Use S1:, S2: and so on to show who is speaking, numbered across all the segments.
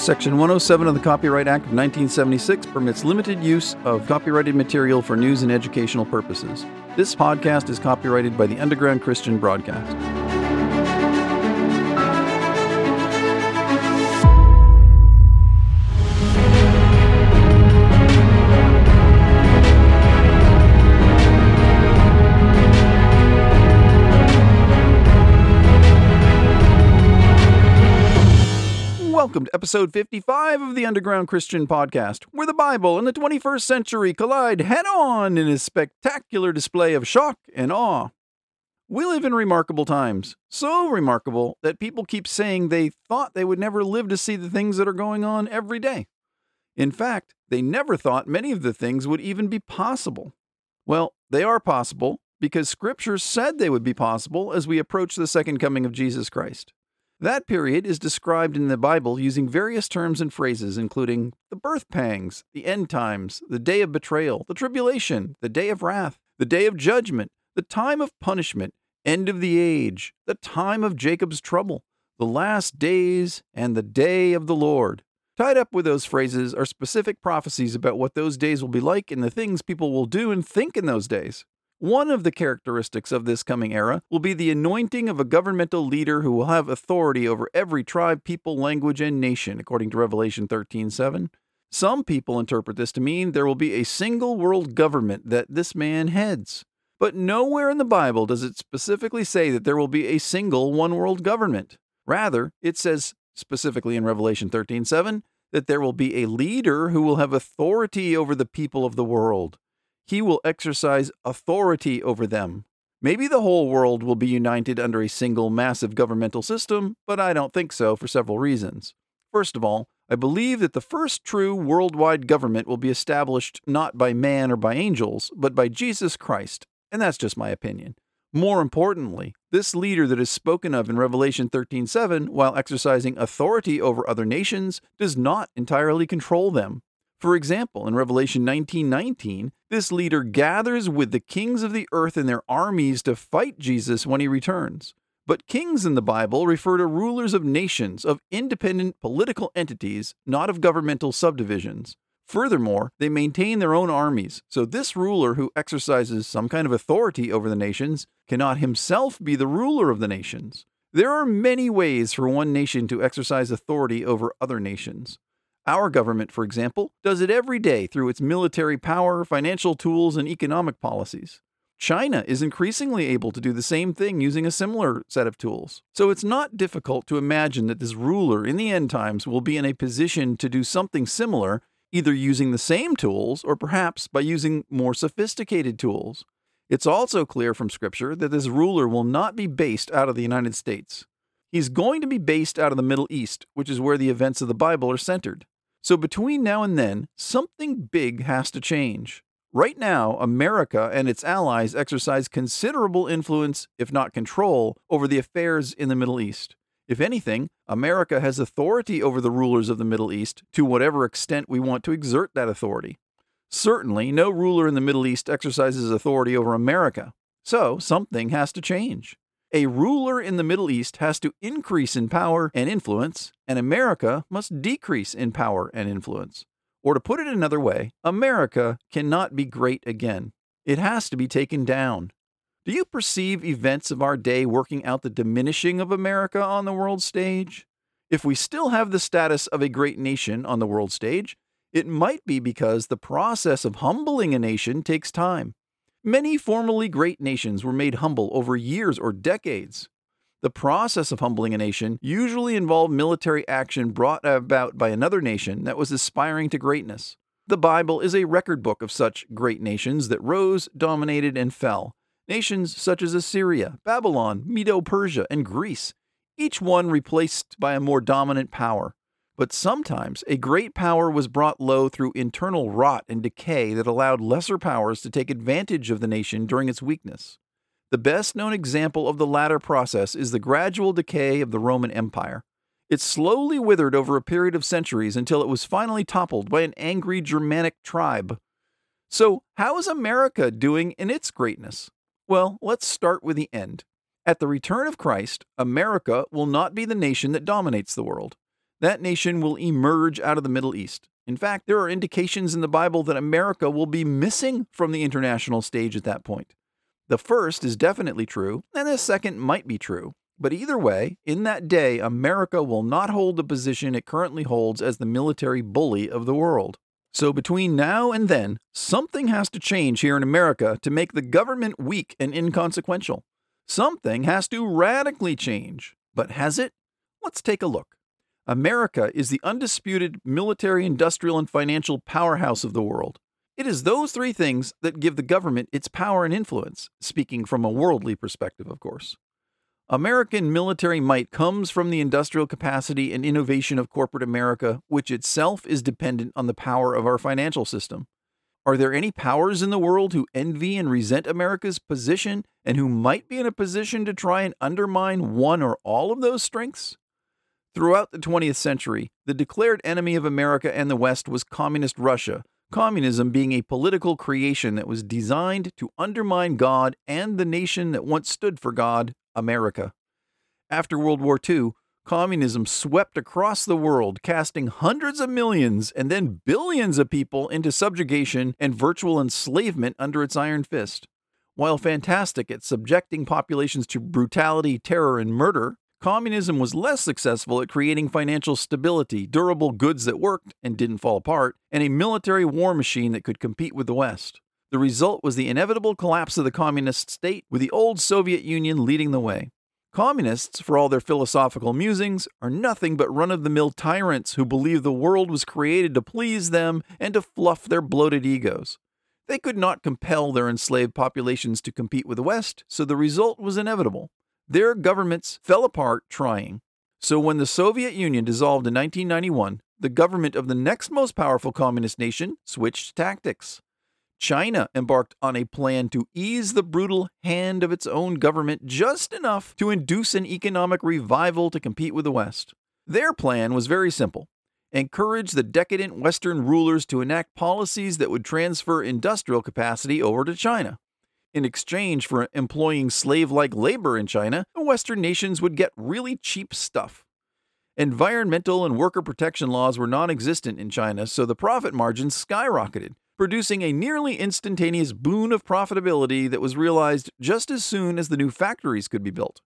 S1: Section 107 of the Copyright Act of 1976 permits limited use of copyrighted material for news and educational purposes. This podcast is copyrighted by the Underground Christian Broadcast. Episode 55 of the Underground Christian Podcast, where the Bible and the 21st century collide head on in a spectacular display of shock and awe. We live in remarkable times, so remarkable that people keep saying they thought they would never live to see the things that are going on every day. In fact, they never thought many of the things would even be possible. Well, they are possible because Scripture said they would be possible as we approach the second coming of Jesus Christ. That period is described in the Bible using various terms and phrases, including the birth pangs, the end times, the day of betrayal, the tribulation, the day of wrath, the day of judgment, the time of punishment, end of the age, the time of Jacob's trouble, the last days, and the day of the Lord. Tied up with those phrases are specific prophecies about what those days will be like and the things people will do and think in those days. One of the characteristics of this coming era will be the anointing of a governmental leader who will have authority over every tribe, people, language, and nation, according to Revelation 13:7. Some people interpret this to mean there will be a single world government that this man heads. But nowhere in the Bible does it specifically say that there will be a single one world government. Rather, it says specifically in Revelation 13:7 that there will be a leader who will have authority over the people of the world he will exercise authority over them. Maybe the whole world will be united under a single massive governmental system, but I don't think so for several reasons. First of all, I believe that the first true worldwide government will be established not by man or by angels, but by Jesus Christ, and that's just my opinion. More importantly, this leader that is spoken of in Revelation 13:7 while exercising authority over other nations does not entirely control them. For example, in Revelation 19:19, this leader gathers with the kings of the earth and their armies to fight Jesus when he returns. But kings in the Bible refer to rulers of nations, of independent political entities, not of governmental subdivisions. Furthermore, they maintain their own armies, so this ruler who exercises some kind of authority over the nations cannot himself be the ruler of the nations. There are many ways for one nation to exercise authority over other nations. Our government, for example, does it every day through its military power, financial tools, and economic policies. China is increasingly able to do the same thing using a similar set of tools. So it's not difficult to imagine that this ruler in the end times will be in a position to do something similar, either using the same tools or perhaps by using more sophisticated tools. It's also clear from Scripture that this ruler will not be based out of the United States. He's going to be based out of the Middle East, which is where the events of the Bible are centered. So between now and then, something big has to change. Right now, America and its allies exercise considerable influence, if not control, over the affairs in the Middle East. If anything, America has authority over the rulers of the Middle East to whatever extent we want to exert that authority. Certainly, no ruler in the Middle East exercises authority over America. So, something has to change. A ruler in the Middle East has to increase in power and influence, and America must decrease in power and influence. Or to put it another way, America cannot be great again. It has to be taken down. Do you perceive events of our day working out the diminishing of America on the world stage? If we still have the status of a great nation on the world stage, it might be because the process of humbling a nation takes time. Many formerly great nations were made humble over years or decades. The process of humbling a nation usually involved military action brought about by another nation that was aspiring to greatness. The Bible is a record book of such great nations that rose, dominated, and fell. Nations such as Assyria, Babylon, Medo Persia, and Greece, each one replaced by a more dominant power. But sometimes a great power was brought low through internal rot and decay that allowed lesser powers to take advantage of the nation during its weakness. The best known example of the latter process is the gradual decay of the Roman Empire. It slowly withered over a period of centuries until it was finally toppled by an angry Germanic tribe. So, how is America doing in its greatness? Well, let's start with the end. At the return of Christ, America will not be the nation that dominates the world. That nation will emerge out of the Middle East. In fact, there are indications in the Bible that America will be missing from the international stage at that point. The first is definitely true, and the second might be true. But either way, in that day, America will not hold the position it currently holds as the military bully of the world. So between now and then, something has to change here in America to make the government weak and inconsequential. Something has to radically change. But has it? Let's take a look. America is the undisputed military, industrial, and financial powerhouse of the world. It is those three things that give the government its power and influence, speaking from a worldly perspective, of course. American military might comes from the industrial capacity and innovation of corporate America, which itself is dependent on the power of our financial system. Are there any powers in the world who envy and resent America's position and who might be in a position to try and undermine one or all of those strengths? Throughout the 20th century, the declared enemy of America and the West was Communist Russia, communism being a political creation that was designed to undermine God and the nation that once stood for God, America. After World War II, communism swept across the world, casting hundreds of millions and then billions of people into subjugation and virtual enslavement under its iron fist. While fantastic at subjecting populations to brutality, terror, and murder, communism was less successful at creating financial stability, durable goods that worked and didn't fall apart, and a military war machine that could compete with the West. The result was the inevitable collapse of the communist state, with the old Soviet Union leading the way. Communists, for all their philosophical musings, are nothing but run of the mill tyrants who believe the world was created to please them and to fluff their bloated egos. They could not compel their enslaved populations to compete with the West, so the result was inevitable. Their governments fell apart trying. So when the Soviet Union dissolved in 1991, the government of the next most powerful communist nation switched tactics. China embarked on a plan to ease the brutal hand of its own government just enough to induce an economic revival to compete with the West. Their plan was very simple encourage the decadent Western rulers to enact policies that would transfer industrial capacity over to China. In exchange for employing slave like labor in China, the Western nations would get really cheap stuff. Environmental and worker protection laws were non existent in China, so the profit margins skyrocketed producing a nearly instantaneous boon of profitability that was realized just as soon as the new factories could be built.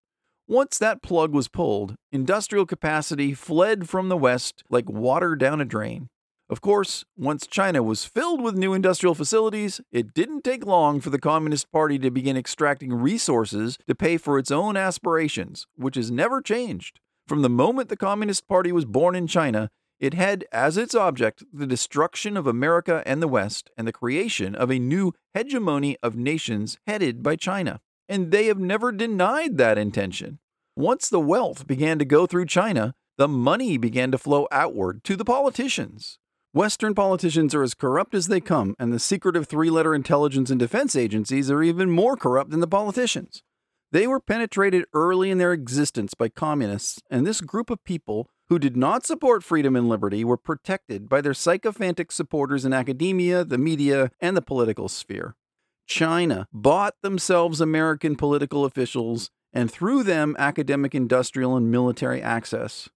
S1: Once that plug was pulled, industrial capacity fled from the West like water down a drain. Of course, once China was filled with new industrial facilities, it didn't take long for the Communist Party to begin extracting resources to pay for its own aspirations, which has never changed. From the moment the Communist Party was born in China, it had as its object the destruction of America and the West and the creation of a new hegemony of nations headed by China. And they have never denied that intention. Once the wealth began to go through China, the money began to flow outward to the politicians. Western politicians are as corrupt as they come, and the secretive three letter intelligence and defense agencies are even more corrupt than the politicians. They were penetrated early in their existence by communists, and this group of people who did not support freedom and liberty were protected by their sycophantic supporters in academia, the media, and the political sphere. China bought themselves American political officials and through them academic, industrial, and military access.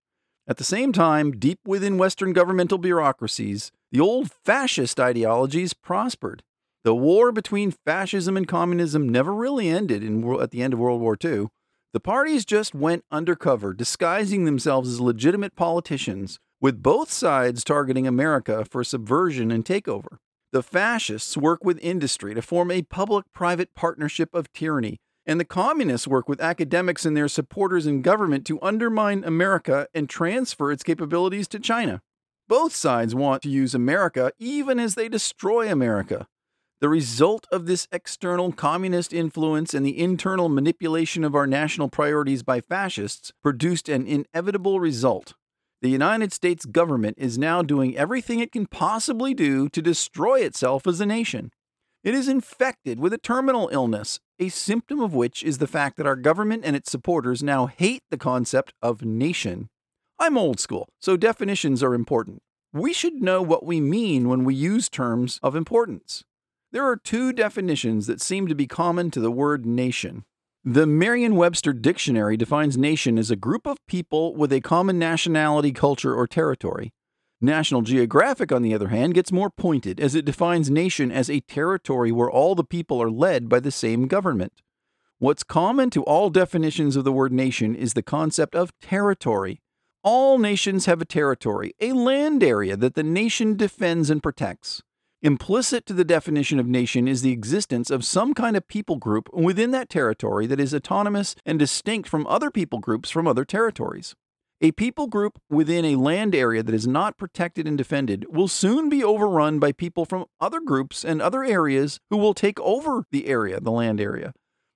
S1: At the same time, deep within Western governmental bureaucracies, the old fascist ideologies prospered. The war between fascism and communism never really ended in, at the end of World War II. The parties just went undercover, disguising themselves as legitimate politicians, with both sides targeting America for subversion and takeover. The fascists work with industry to form a public private partnership of tyranny, and the communists work with academics and their supporters in government to undermine America and transfer its capabilities to China. Both sides want to use America even as they destroy America. The result of this external communist influence and the internal manipulation of our national priorities by fascists produced an inevitable result. The United States government is now doing everything it can possibly do to destroy itself as a nation. It is infected with a terminal illness, a symptom of which is the fact that our government and its supporters now hate the concept of nation. I'm old school, so definitions are important. We should know what we mean when we use terms of importance. There are two definitions that seem to be common to the word nation. The Merriam Webster Dictionary defines nation as a group of people with a common nationality, culture, or territory. National Geographic, on the other hand, gets more pointed as it defines nation as a territory where all the people are led by the same government. What's common to all definitions of the word nation is the concept of territory. All nations have a territory, a land area that the nation defends and protects. Implicit to the definition of nation is the existence of some kind of people group within that territory that is autonomous and distinct from other people groups from other territories. A people group within a land area that is not protected and defended will soon be overrun by people from other groups and other areas who will take over the area, the land area.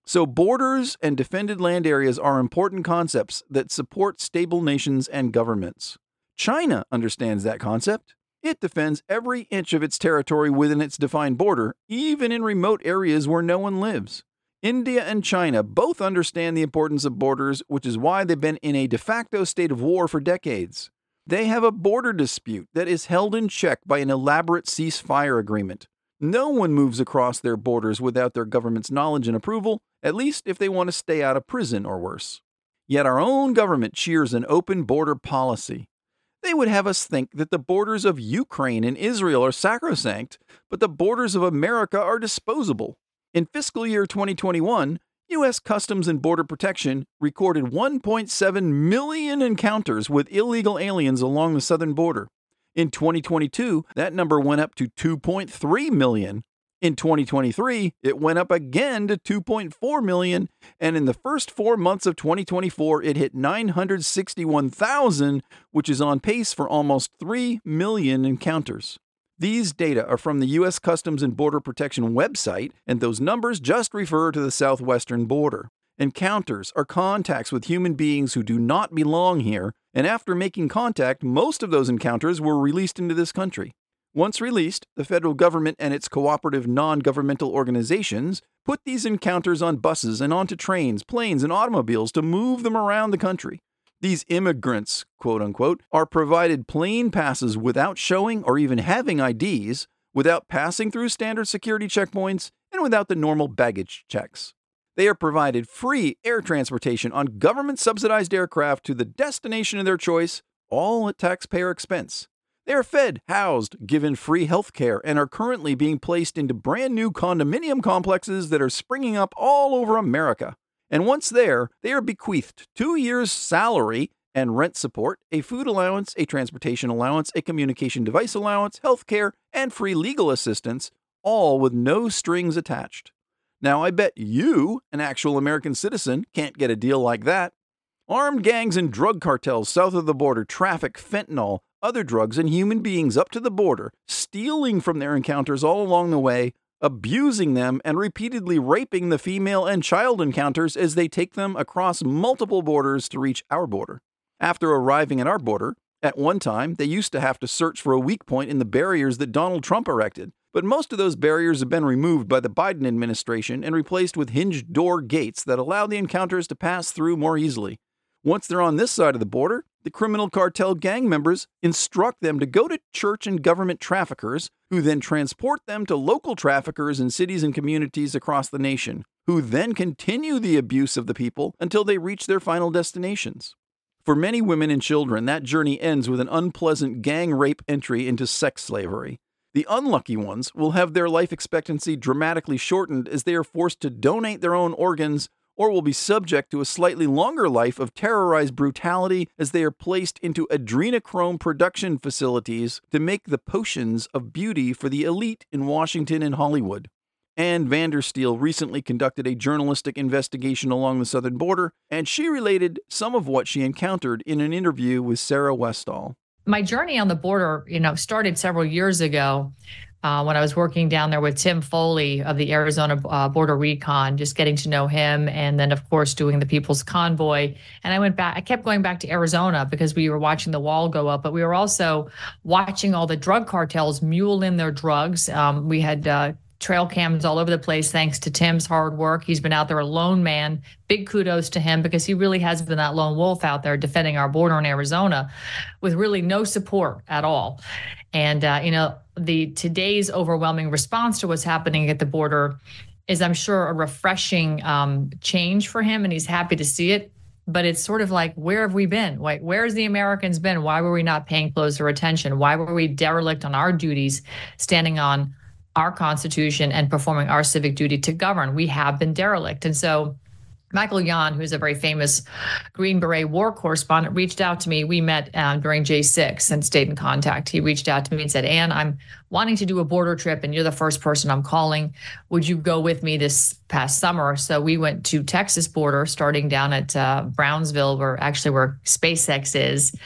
S1: So, borders and defended land areas are important concepts that support stable nations and governments. China understands that concept. It defends every inch of its territory within its defined border, even in remote areas where no one lives. India and China both understand the importance of borders, which is why they've been in a de facto state of war for decades. They have a border dispute that is held in check by an elaborate ceasefire agreement. No one moves across their borders without their government's knowledge and approval, at least if they want to stay out of prison or worse. Yet our own government cheers an open border policy. They would have us think that the borders of Ukraine and Israel are sacrosanct, but the borders of America are disposable. In fiscal year 2021, U.S. Customs and Border Protection recorded 1.7 million encounters with illegal aliens along the southern border. In 2022, that number went up to 2.3 million, in 2023, it went up again to 2.4 million, and in the first 4 months of 2024, it hit 961,000, which is on pace for almost 3 million encounters. These data are from the U.S. Customs and Border Protection website, and those numbers just refer to the southwestern border. Encounters are contacts with human beings who do not belong here, and after making contact, most of those encounters were released into this country. Once released, the federal government and its cooperative non governmental organizations put these encounters on buses and onto trains, planes, and automobiles to move them around the country. These immigrants, quote unquote, are provided plane passes without showing or even having IDs, without passing through standard security checkpoints, and without the normal baggage checks. They are provided free air transportation on government subsidized aircraft to the destination of their choice, all at taxpayer expense. They are fed, housed, given free health care, and are currently being placed into brand new condominium complexes that are springing up all over America. And once there, they are bequeathed two years' salary and rent support, a food allowance, a transportation allowance, a communication device allowance, health care, and free legal assistance, all with no strings attached. Now, I bet you, an actual American citizen, can't get a deal like that. Armed gangs and drug cartels south of the border traffic fentanyl, other drugs, and human beings up to the border, stealing from their encounters all along the way, abusing them, and repeatedly raping the female and child encounters as they take them across multiple borders to reach our border. After arriving at our border, at one time, they used to have to search for a weak point in the barriers that Donald Trump erected, but most of those barriers have been removed by the Biden administration and replaced with hinged door gates that allow the encounters to pass through more easily. Once they're on this side of the border, the criminal cartel gang members instruct them to go to church and government traffickers, who then transport them to local traffickers in cities and communities across the nation, who then continue the abuse of the people until they reach their final destinations. For many women and children, that journey ends with an unpleasant gang rape entry into sex slavery. The unlucky ones will have their life expectancy dramatically shortened as they are forced to donate their own organs or will be subject to a slightly longer life of terrorized brutality as they are placed into adrenochrome production facilities to make the potions of beauty for the elite in Washington and Hollywood. Ann Vandersteel recently conducted a journalistic investigation along the southern border, and she related some of what she encountered in an interview with Sarah Westall.
S2: My journey on the border, you know, started several years ago uh, when I was working down there with Tim Foley of the Arizona uh, Border Recon, just getting to know him, and then of course doing the People's Convoy. And I went back. I kept going back to Arizona because we were watching the wall go up, but we were also watching all the drug cartels mule in their drugs. Um, we had uh, trail cams all over the place thanks to Tim's hard work. He's been out there a lone man. Big kudos to him because he really has been that lone wolf out there defending our border in Arizona with really no support at all. And uh, you know, the today's overwhelming response to what's happening at the border is, I'm sure, a refreshing um, change for him, and he's happy to see it. But it's sort of like, where have we been? Like, where's the Americans been? Why were we not paying closer attention? Why were we derelict on our duties, standing on our Constitution and performing our civic duty to govern? We have been derelict. And so, Michael Yon, who's a very famous Green Beret war correspondent, reached out to me. We met um, during J6 and stayed in contact. He reached out to me and said, Ann, I'm wanting to do a border trip, and you're the first person I'm calling. Would you go with me this past summer? So we went to Texas border, starting down at uh, Brownsville, where actually where SpaceX is,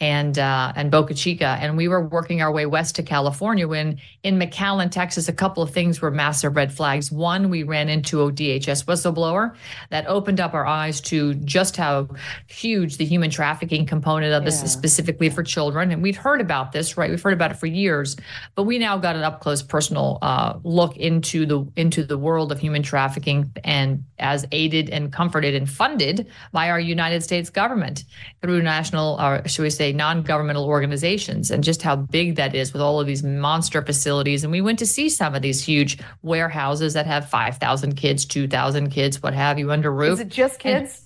S2: and uh, and Boca Chica, and we were working our way west to California. When in McAllen, Texas, a couple of things were massive red flags. One, we ran into a DHS whistleblower that opened up our eyes to just how huge the human trafficking component of this yeah. is, specifically for children. And we'd heard about this, right? We've heard about it for years, but we now got an up close, personal uh, look into the into the world of human trafficking, and as aided and comforted and funded by our United States government through national, or should we say, non-governmental organizations, and just how big that is with all of these monster facilities. And we went to see some of these huge warehouses that have five thousand kids, two thousand kids, what have you, under roof.
S3: Is it just kids? And,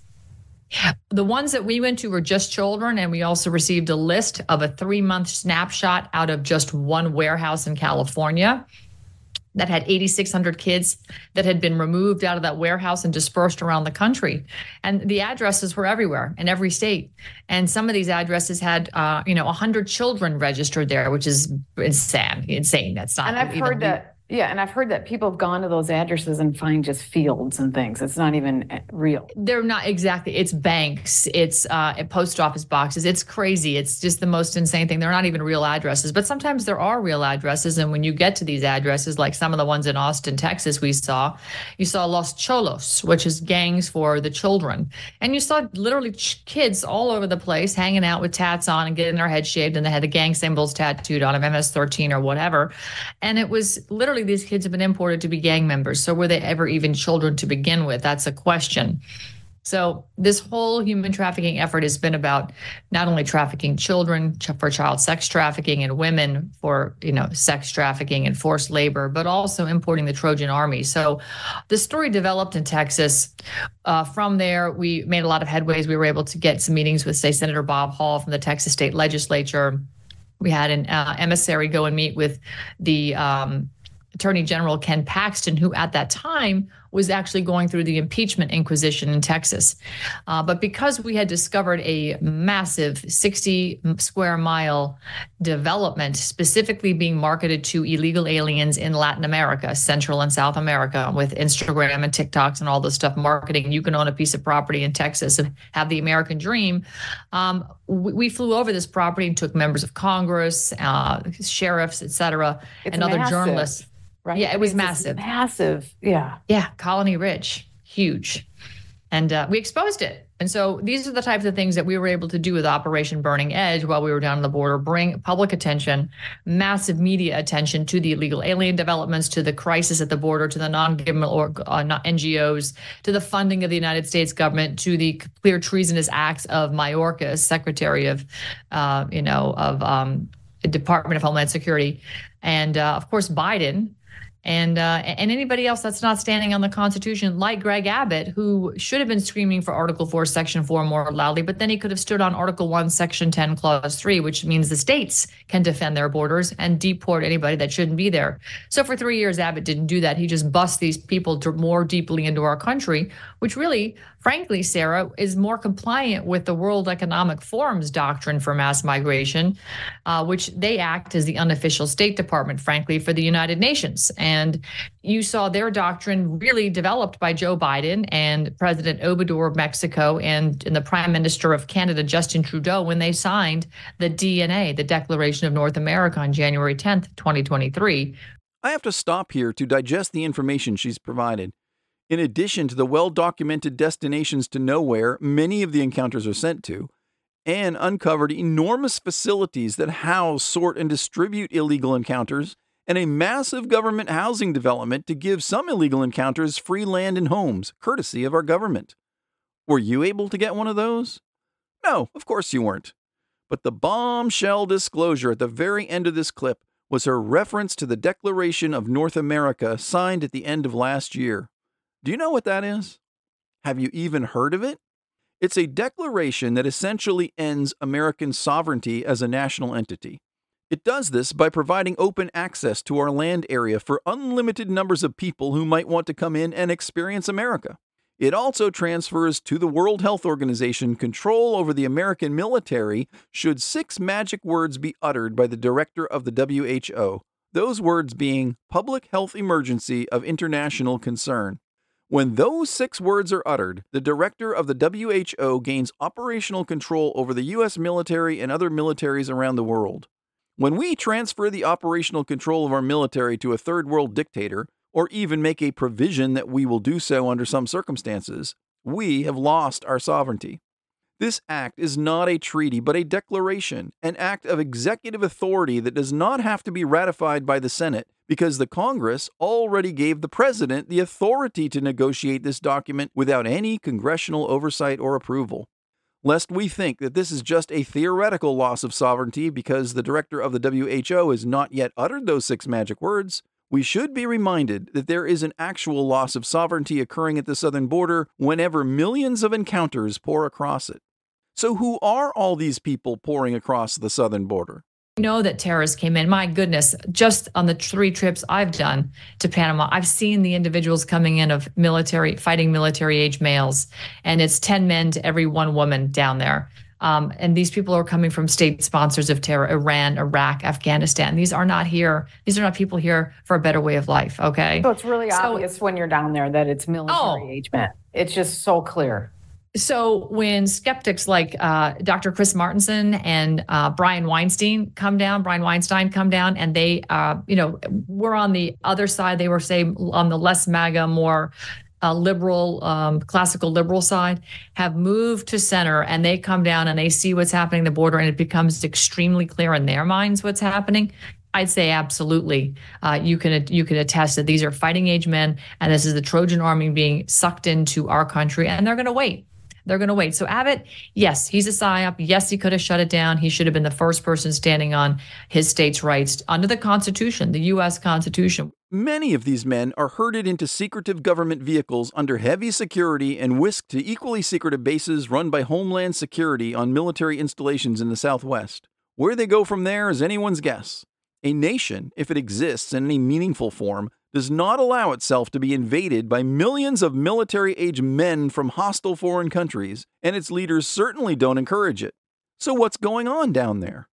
S2: the ones that we went to were just children, and we also received a list of a three month snapshot out of just one warehouse in California that had 8,600 kids that had been removed out of that warehouse and dispersed around the country. And the addresses were everywhere in every state. And some of these addresses had, uh, you know, 100 children registered there, which is insane. Insane. That's not.
S3: And I've heard that yeah, and I've heard that people have gone to those addresses and find just fields and things. It's not even eh, real.
S2: They're not exactly. It's banks. It's uh, post office boxes. It's crazy. It's just the most insane thing. They're not even real addresses. But sometimes there are real addresses, and when you get to these addresses, like some of the ones in Austin, Texas, we saw, you saw Los Cholos, which is gangs for the children, and you saw literally ch- kids all over the place hanging out with tats on and getting their head shaved, and they had the gang symbols tattooed on them, MS-13 or whatever, and it was literally these kids have been imported to be gang members. So were they ever even children to begin with? That's a question. So this whole human trafficking effort has been about not only trafficking children for child sex trafficking and women for you know sex trafficking and forced labor, but also importing the Trojan army. So the story developed in Texas. Uh, from there, we made a lot of headways. We were able to get some meetings with, say, Senator Bob Hall from the Texas State Legislature. We had an uh, emissary go and meet with the um, Attorney General Ken Paxton, who at that time was actually going through the impeachment inquisition in Texas. Uh, but because we had discovered a massive 60 square mile development specifically being marketed to illegal aliens in Latin America, Central and South America, with Instagram and TikToks and all this stuff marketing, you can own a piece of property in Texas and have the American dream. Um, we, we, flew over this property and took members of Congress, uh, sheriffs, et cetera, it's and massive. other journalists
S3: right?
S2: Yeah, it was massive.
S3: Massive. Yeah.
S2: Yeah. Colony Ridge, huge. And uh, we exposed it. And so these are the types of things that we were able to do with Operation Burning Edge while we were down on the border, bring public attention, massive media attention to the illegal alien developments, to the crisis at the border, to the non government or uh, NGOs, to the funding of the United States government, to the clear treasonous acts of Mayorkas, Secretary of, uh, you know, of um, Department of Homeland Security, and uh, of course Biden, and uh, and anybody else that's not standing on the Constitution, like Greg Abbott, who should have been screaming for Article Four, Section Four more loudly, but then he could have stood on Article One, Section Ten, Clause Three, which means the states can defend their borders and deport anybody that shouldn't be there. So for three years, Abbott didn't do that. He just bust these people more deeply into our country, which really frankly, Sarah, is more compliant with the World Economic Forum's doctrine for mass migration, uh, which they act as the unofficial State Department, frankly, for the United Nations. And you saw their doctrine really developed by Joe Biden and President Obrador of Mexico and, and the Prime Minister of Canada, Justin Trudeau, when they signed the DNA, the Declaration of North America, on January 10th, 2023.
S1: I have to stop here to digest the information she's provided. In addition to the well documented destinations to nowhere many of the encounters are sent to, Ann uncovered enormous facilities that house, sort, and distribute illegal encounters, and a massive government housing development to give some illegal encounters free land and homes, courtesy of our government. Were you able to get one of those? No, of course you weren't. But the bombshell disclosure at the very end of this clip was her reference to the Declaration of North America signed at the end of last year. Do you know what that is? Have you even heard of it? It's a declaration that essentially ends American sovereignty as a national entity. It does this by providing open access to our land area for unlimited numbers of people who might want to come in and experience America. It also transfers to the World Health Organization control over the American military should six magic words be uttered by the director of the WHO, those words being public health emergency of international concern. When those six words are uttered, the director of the WHO gains operational control over the U.S. military and other militaries around the world. When we transfer the operational control of our military to a third world dictator, or even make a provision that we will do so under some circumstances, we have lost our sovereignty. This act is not a treaty, but a declaration, an act of executive authority that does not have to be ratified by the Senate, because the Congress already gave the President the authority to negotiate this document without any congressional oversight or approval lest we think that this is just a theoretical loss of sovereignty because the director of the WHO has not yet uttered those six magic words, we should be reminded that there is an actual loss of sovereignty occurring at the southern border whenever millions of encounters pour across it. So, who are all these people pouring across the southern border?
S2: know that terrorists came in. My goodness, just on the three trips I've done to Panama, I've seen the individuals coming in of military, fighting military age males, and it's 10 men to every one woman down there. Um, and these people are coming from state sponsors of terror Iran, Iraq, Afghanistan. These are not here. These are not people here for a better way of life. Okay.
S3: So it's really so, obvious when you're down there that it's military oh, age men. It's just so clear.
S2: So when skeptics like uh, Dr. Chris Martenson and uh, Brian Weinstein come down, Brian Weinstein come down, and they, uh, you know, we're on the other side. They were say on the less MAGA, more uh, liberal, um, classical liberal side, have moved to center, and they come down and they see what's happening at the border, and it becomes extremely clear in their minds what's happening. I'd say absolutely. Uh, you can you can attest that these are fighting age men, and this is the Trojan army being sucked into our country, and they're going to wait. They're going to wait. So Abbott, yes, he's a psyop. Yes, he could have shut it down. He should have been the first person standing on his state's rights under the Constitution, the U.S. Constitution.
S1: Many of these men are herded into secretive government vehicles under heavy security and whisked to equally secretive bases run by Homeland Security on military installations in the Southwest. Where they go from there is anyone's guess. A nation, if it exists in any meaningful form, does not allow itself to be invaded by millions of military age men from hostile foreign countries, and its leaders certainly don't encourage it. So, what's going on down there?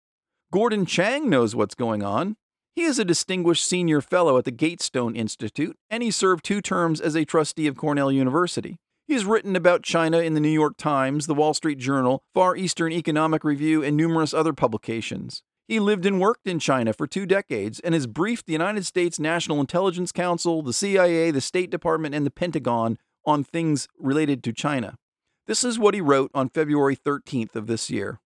S1: Gordon Chang knows what's going on. He is a distinguished senior fellow at the Gatestone Institute, and he served two terms as a trustee of Cornell University. He's written about China in the New York Times, the Wall Street Journal, Far Eastern Economic Review, and numerous other publications. He lived and worked in China for two decades and has briefed the United States National Intelligence Council, the CIA, the State Department, and the Pentagon on things related to China. This is what he wrote on February 13th of this year.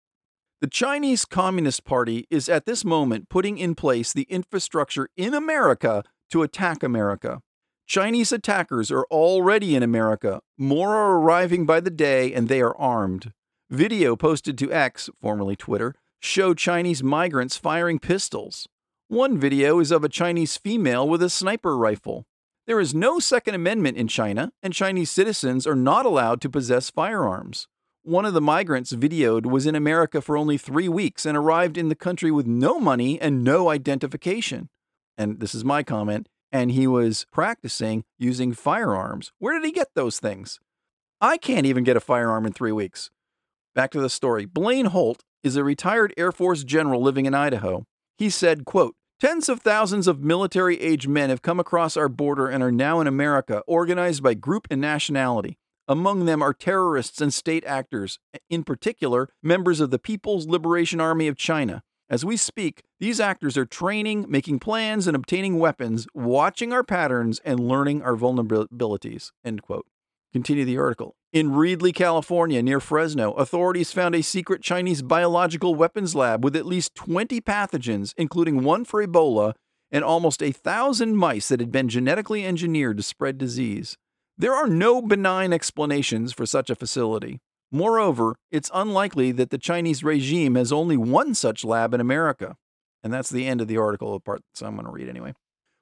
S1: The Chinese Communist Party is at this moment putting in place the infrastructure in America to attack America. Chinese attackers are already in America. More are arriving by the day, and they are armed. Video posted to X, formerly Twitter, show Chinese migrants firing pistols. One video is of a Chinese female with a sniper rifle. There is no Second Amendment in China, and Chinese citizens are not allowed to possess firearms. One of the migrants videoed was in America for only three weeks and arrived in the country with no money and no identification. And this is my comment, and he was practicing using firearms. Where did he get those things? I can't even get a firearm in three weeks. Back to the story. Blaine Holt, is a retired Air Force general living in Idaho. He said, quote, Tens of thousands of military age men have come across our border and are now in America, organized by group and nationality. Among them are terrorists and state actors, in particular, members of the People's Liberation Army of China. As we speak, these actors are training, making plans, and obtaining weapons, watching our patterns, and learning our vulnerabilities. End quote. Continue the article. In Reedley, California, near Fresno, authorities found a secret Chinese biological weapons lab with at least 20 pathogens, including one for Ebola, and almost a thousand mice that had been genetically engineered to spread disease. There are no benign explanations for such a facility. Moreover, it's unlikely that the Chinese regime has only one such lab in America. And that's the end of the article, the part so I'm going to read anyway.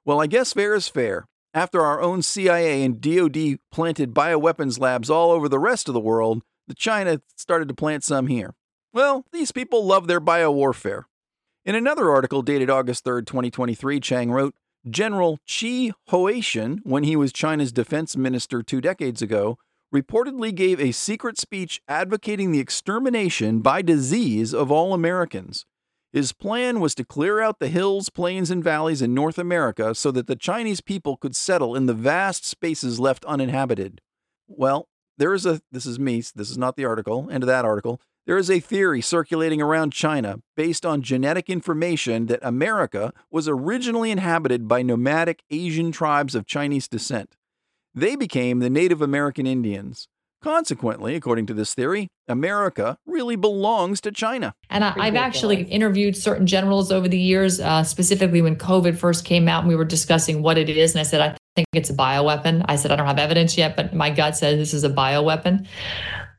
S1: Well, I guess fair is fair. After our own CIA and DoD planted bioweapons labs all over the rest of the world, the China started to plant some here. Well, these people love their biowarfare. In another article dated August 3, 2023, Chang wrote General Chi Haotian, when he was China's defense minister two decades ago, reportedly gave a secret speech advocating the extermination by disease of all Americans. His plan was to clear out the hills, plains, and valleys in North America so that the Chinese people could settle in the vast spaces left uninhabited. Well, there is a, this is me, this is not the article, end of that article. There is a theory circulating around China based on genetic information that America was originally inhabited by nomadic Asian tribes of Chinese descent. They became the Native American Indians. Consequently, according to this theory, America really belongs to China.
S2: And I, have actually interviewed certain generals over the years, uh, specifically when COVID first came out and we were discussing what it is. And I said, I think it's a bioweapon. I said, I don't have evidence yet, but my gut says this is a bioweapon.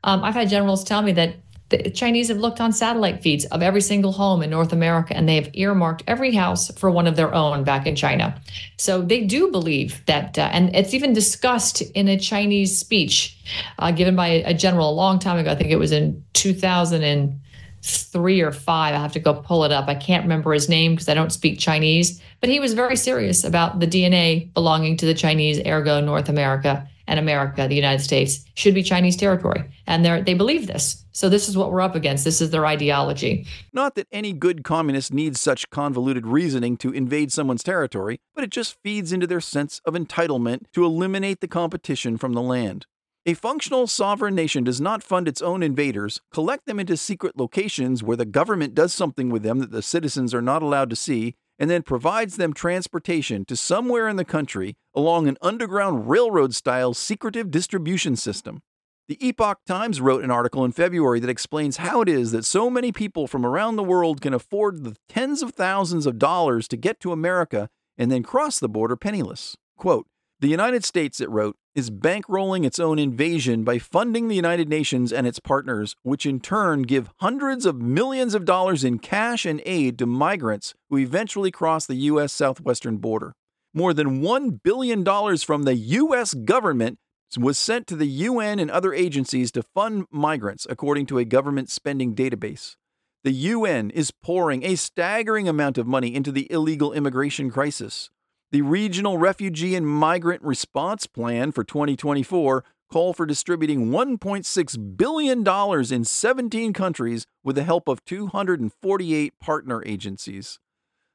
S2: Um, I've had generals tell me that the Chinese have looked on satellite feeds of every single home in North America and they have earmarked every house for one of their own back in China. So they do believe that, uh, and it's even discussed in a Chinese speech uh, given by a general a long time ago. I think it was in 2003 or five. I have to go pull it up. I can't remember his name because I don't speak Chinese, but he was very serious about the DNA belonging to the Chinese, ergo North America and America, the United States, should be Chinese territory. And they they believe this. So this is what we're up against. This is their ideology.
S1: Not that any good communist needs such convoluted reasoning to invade someone's territory, but it just feeds into their sense of entitlement to eliminate the competition from the land. A functional sovereign nation does not fund its own invaders, collect them into secret locations where the government does something with them that the citizens are not allowed to see, and then provides them transportation to somewhere in the country along an underground railroad style secretive distribution system. The Epoch Times wrote an article in February that explains how it is that so many people from around the world can afford the tens of thousands of dollars to get to America and then cross the border penniless. Quote, the United States, it wrote, is bankrolling its own invasion by funding the United Nations and its partners, which in turn give hundreds of millions of dollars in cash and aid to migrants who eventually cross the U.S. southwestern border. More than $1 billion from the U.S. government was sent to the UN and other agencies to fund migrants, according to a government spending database. The UN is pouring a staggering amount of money into the illegal immigration crisis. The Regional Refugee and Migrant Response Plan for 2024 call for distributing $1.6 billion in 17 countries with the help of 248 partner agencies.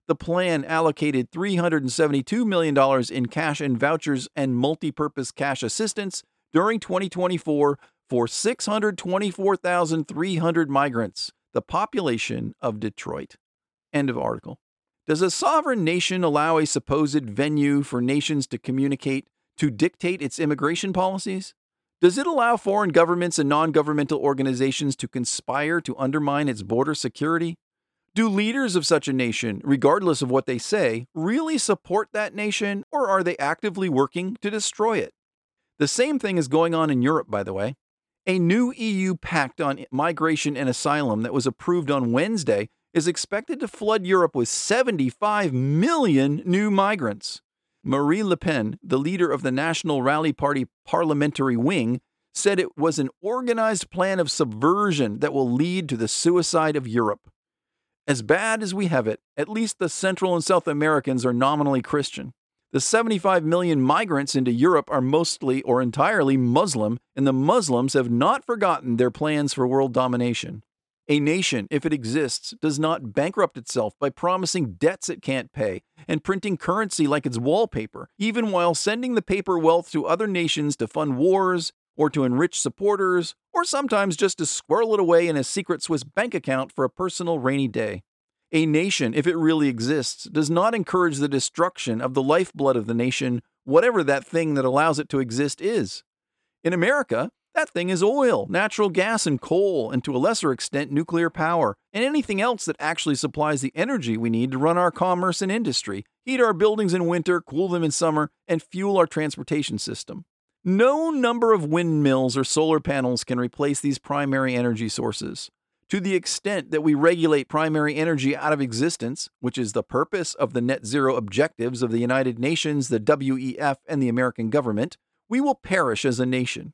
S1: The plan allocated $372 million in cash and vouchers and multi-purpose cash assistance during 2024 for 624,300 migrants, the population of Detroit. End of article. Does a sovereign nation allow a supposed venue for nations to communicate to dictate its immigration policies? Does it allow foreign governments and non governmental organizations to conspire to undermine its border security? Do leaders of such a nation, regardless of what they say, really support that nation or are they actively working to destroy it? The same thing is going on in Europe, by the way. A new EU pact on migration and asylum that was approved on Wednesday is expected to flood Europe with 75 million new migrants. Marie Le Pen, the leader of the National Rally Party parliamentary wing, said it was an organized plan of subversion that will lead to the suicide of Europe. As bad as we have it, at least the Central and South Americans are nominally Christian. The 75 million migrants into Europe are mostly or entirely Muslim, and the Muslims have not forgotten their plans for world domination. A nation, if it exists, does not bankrupt itself by promising debts it can't pay and printing currency like it's wallpaper, even while sending the paper wealth to other nations to fund wars or to enrich supporters, or sometimes just to squirrel it away in a secret Swiss bank account for a personal rainy day. A nation, if it really exists, does not encourage the destruction of the lifeblood of the nation, whatever that thing that allows it to exist is. In America, that thing is oil, natural gas, and coal, and to a lesser extent, nuclear power, and anything else that actually supplies the energy we need to run our commerce and industry, heat our buildings in winter, cool them in summer, and fuel our transportation system. No number of windmills or solar panels can replace these primary energy sources. To the extent that we regulate primary energy out of existence, which is the purpose of the net zero objectives of the United Nations, the WEF, and the American government, we will perish as a nation.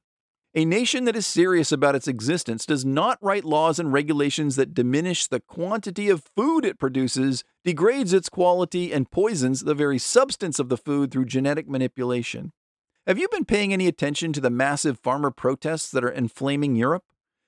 S1: A nation that is serious about its existence does not write laws and regulations that diminish the quantity of food it produces, degrades its quality, and poisons the very substance of the food through genetic manipulation. Have you been paying any attention to the massive farmer protests that are inflaming Europe?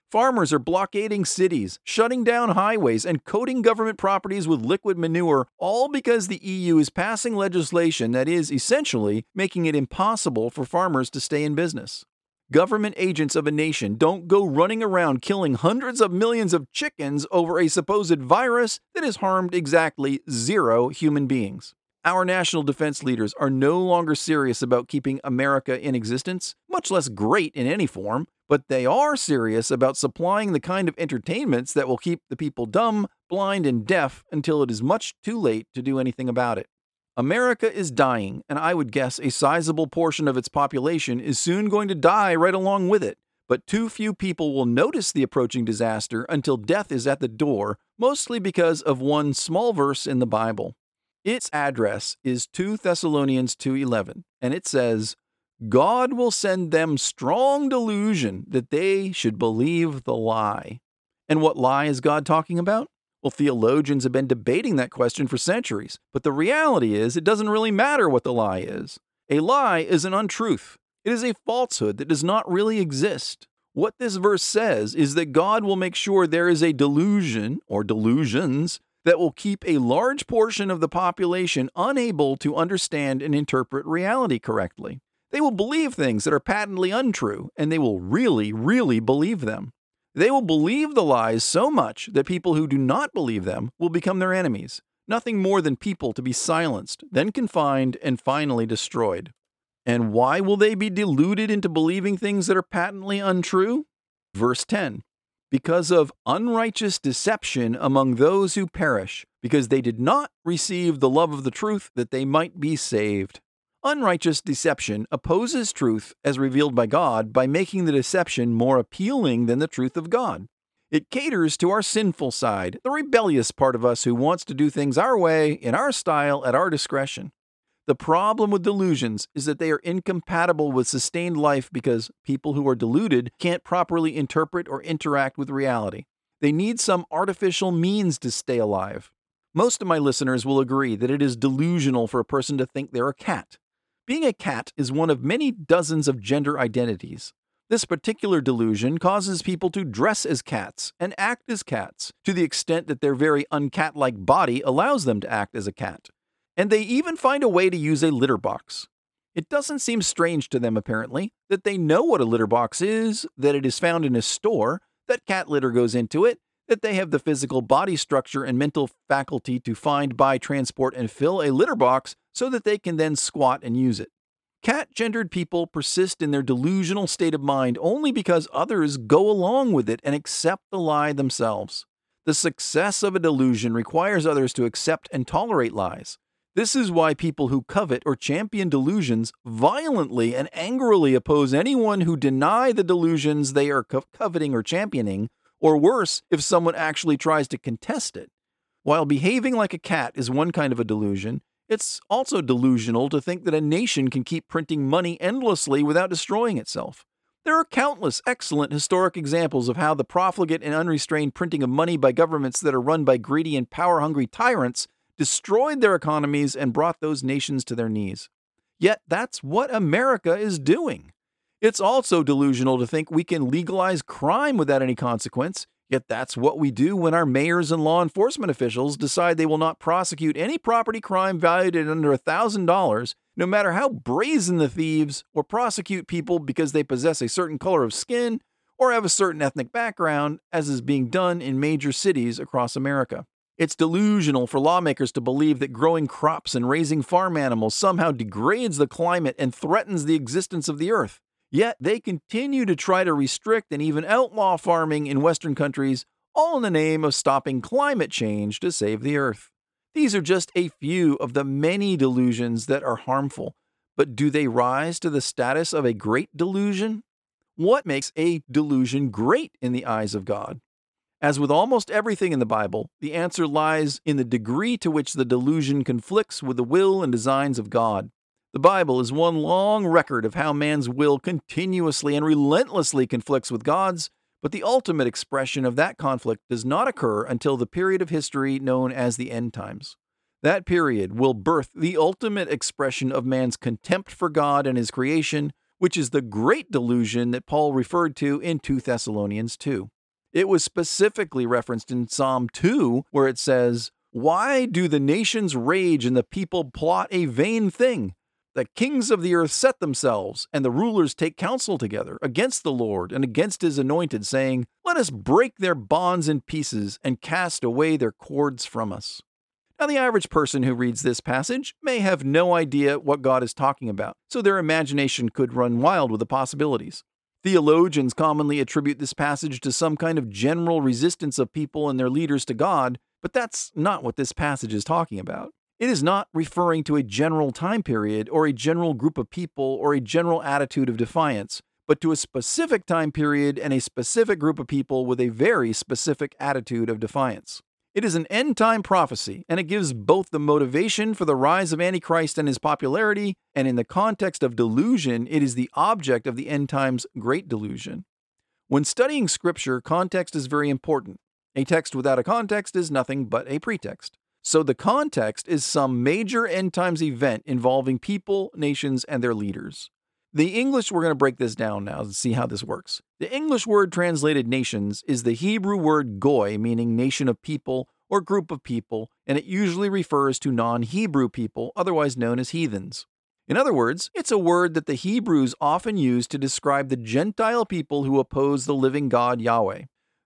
S1: Farmers are blockading cities, shutting down highways, and coating government properties with liquid manure, all because the EU is passing legislation that is essentially making it impossible for farmers to stay in business. Government agents of a nation don't go running around killing hundreds of millions of chickens over a supposed virus that has harmed exactly zero human beings. Our national defense leaders are no longer serious about keeping America in existence, much less great in any form, but they are serious about supplying the kind of entertainments that will keep the people dumb, blind, and deaf until it is much too late to do anything about it. America is dying, and I would guess a sizable portion of its population is soon going to die right along with it. But too few people will notice the approaching disaster until death is at the door, mostly because of one small verse in the Bible. Its address is 2 Thessalonians 2:11, and it says, God will send them strong delusion that they should believe the lie. And what lie is God talking about? Well, theologians have been debating that question for centuries, but the reality is it doesn't really matter what the lie is. A lie is an untruth, it is a falsehood that does not really exist. What this verse says is that God will make sure there is a delusion or delusions that will keep a large portion of the population unable to understand and interpret reality correctly. They will believe things that are patently untrue, and they will really, really believe them. They will believe the lies so much that people who do not believe them will become their enemies, nothing more than people to be silenced, then confined, and finally destroyed. And why will they be deluded into believing things that are patently untrue? Verse 10 Because of unrighteous deception among those who perish, because they did not receive the love of the truth that they might be saved. Unrighteous deception opposes truth as revealed by God by making the deception more appealing than the truth of God. It caters to our sinful side, the rebellious part of us who wants to do things our way, in our style, at our discretion. The problem with delusions is that they are incompatible with sustained life because people who are deluded can't properly interpret or interact with reality. They need some artificial means to stay alive. Most of my listeners will agree that it is delusional for a person to think they're a cat. Being a cat is one of many dozens of gender identities. This particular delusion causes people to dress as cats and act as cats to the extent that their very uncat like body allows them to act as a cat. And they even find a way to use a litter box. It doesn't seem strange to them, apparently, that they know what a litter box is, that it is found in a store, that cat litter goes into it, that they have the physical body structure and mental faculty to find, buy, transport, and fill a litter box so that they can then squat and use it. Cat gendered people persist in their delusional state of mind only because others go along with it and accept the lie themselves. The success of a delusion requires others to accept and tolerate lies. This is why people who covet or champion delusions violently and angrily oppose anyone who deny the delusions they are co- coveting or championing or worse, if someone actually tries to contest it. While behaving like a cat is one kind of a delusion, it's also delusional to think that a nation can keep printing money endlessly without destroying itself. There are countless excellent historic examples of how the profligate and unrestrained printing of money by governments that are run by greedy and power hungry tyrants destroyed their economies and brought those nations to their knees. Yet that's what America is doing. It's also delusional to think we can legalize crime without any consequence, yet that's what we do when our mayors and law enforcement officials decide they will not prosecute any property crime valued at under $1,000, no matter how brazen the thieves, or prosecute people because they possess a certain color of skin or have a certain ethnic background, as is being done in major cities across America. It's delusional for lawmakers to believe that growing crops and raising farm animals somehow degrades the climate and threatens the existence of the earth. Yet they continue to try to restrict and even outlaw farming in Western countries, all in the name of stopping climate change to save the Earth. These are just a few of the many delusions that are harmful, but do they rise to the status of a great delusion? What makes a delusion great in the eyes of God? As with almost everything in the Bible, the answer lies in the degree to which the delusion conflicts with the will and designs of God. The Bible is one long record of how man's will continuously and relentlessly conflicts with God's, but the ultimate expression of that conflict does not occur until the period of history known as the end times. That period will birth the ultimate expression of man's contempt for God and his creation, which is the great delusion that Paul referred to in 2 Thessalonians 2. It was specifically referenced in Psalm 2, where it says, Why do the nations rage and the people plot a vain thing? The kings of the earth set themselves, and the rulers take counsel together against the Lord and against his anointed, saying, Let us break their bonds in pieces and cast away their cords from us. Now, the average person who reads this passage may have no idea what God is talking about, so their imagination could run wild with the possibilities. Theologians commonly attribute this passage to some kind of general resistance of people and their leaders to God, but that's not what this passage is talking about. It is not referring to a general time period or a general group of people or a general attitude of defiance, but to a specific time period and a specific group of people with a very specific attitude of defiance. It is an end time prophecy, and it gives both the motivation for the rise of Antichrist and his popularity, and in the context of delusion, it is the object of the end times great delusion. When studying Scripture, context is very important. A text without a context is nothing but a pretext. So the context is some major end times event involving people, nations, and their leaders. The English, we're going to break this down now to see how this works. The English word translated nations is the Hebrew word goy, meaning nation of people or group of people, and it usually refers to non Hebrew people, otherwise known as heathens. In other words, it's a word that the Hebrews often use to describe the Gentile people who oppose the living God Yahweh.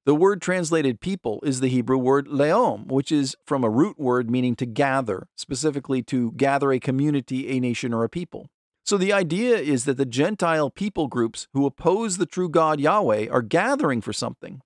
S1: The word translated people is the Hebrew word leom, which is from a root word meaning to gather, specifically to gather a community, a nation, or a people. So the idea is that the Gentile people groups who oppose the true God Yahweh are gathering for something.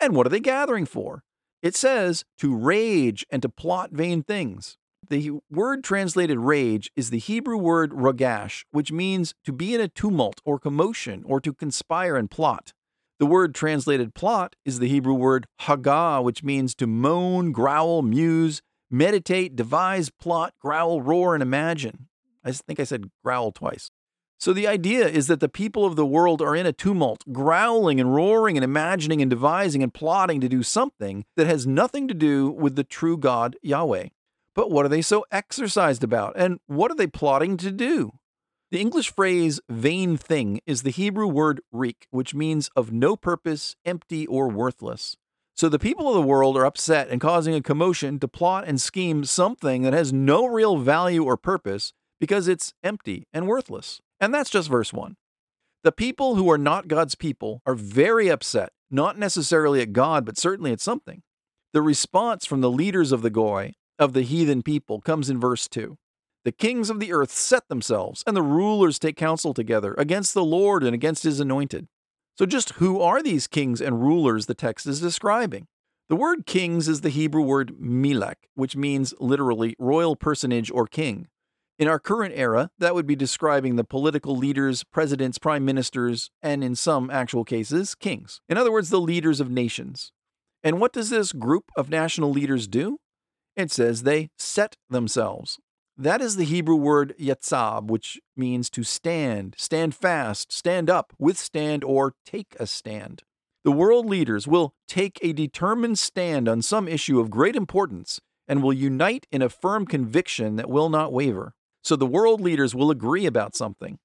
S1: And what are they gathering for? It says to rage and to plot vain things. The word translated rage is the Hebrew word ragash, which means to be in a tumult or commotion or to conspire and plot. The word translated plot is the Hebrew word hagah, which means to moan, growl, muse, meditate, devise, plot, growl, roar, and imagine. I think I said growl twice. So the idea is that the people of the world are in a tumult, growling and roaring and imagining and devising and plotting to do something that has nothing to do with the true God, Yahweh. But what are they so exercised about? And what are they plotting to do? The English phrase vain thing is the Hebrew word rik, which means of no purpose, empty, or worthless. So the people of the world are upset and causing a commotion to plot and scheme something that has no real value or purpose because it's empty and worthless. And that's just verse 1. The people who are not God's people are very upset, not necessarily at God, but certainly at something. The response from the leaders of the Goy, of the heathen people, comes in verse 2. The kings of the earth set themselves, and the rulers take counsel together against the Lord and against his anointed. So, just who are these kings and rulers the text is describing? The word kings is the Hebrew word melech, which means literally royal personage or king. In our current era, that would be describing the political leaders, presidents, prime ministers, and in some actual cases, kings. In other words, the leaders of nations. And what does this group of national leaders do? It says they set themselves. That is the Hebrew word yatzab, which means to stand, stand fast, stand up, withstand, or take a stand. The world leaders will take a determined stand on some issue of great importance and will unite in a firm conviction that will not waver. So the world leaders will agree about something.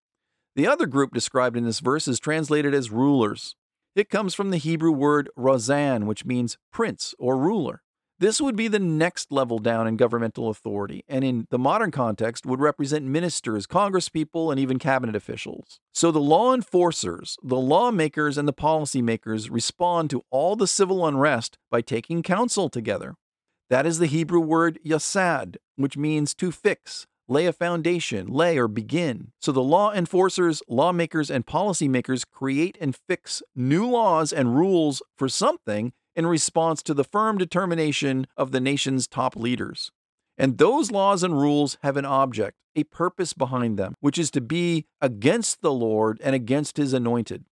S1: The other group described in this verse is translated as rulers. It comes from the Hebrew word razan, which means prince or ruler. This would be the next level down in governmental authority, and in the modern context would represent ministers, congresspeople, and even cabinet officials. So the law enforcers, the lawmakers, and the policymakers respond to all the civil unrest by taking counsel together. That is the Hebrew word yasad, which means to fix, lay a foundation, lay or begin. So the law enforcers, lawmakers, and policymakers create and fix new laws and rules for something in response to the firm determination of the nation's top leaders. And those laws and rules have an object, a purpose behind them, which is to be against the Lord and against his anointed.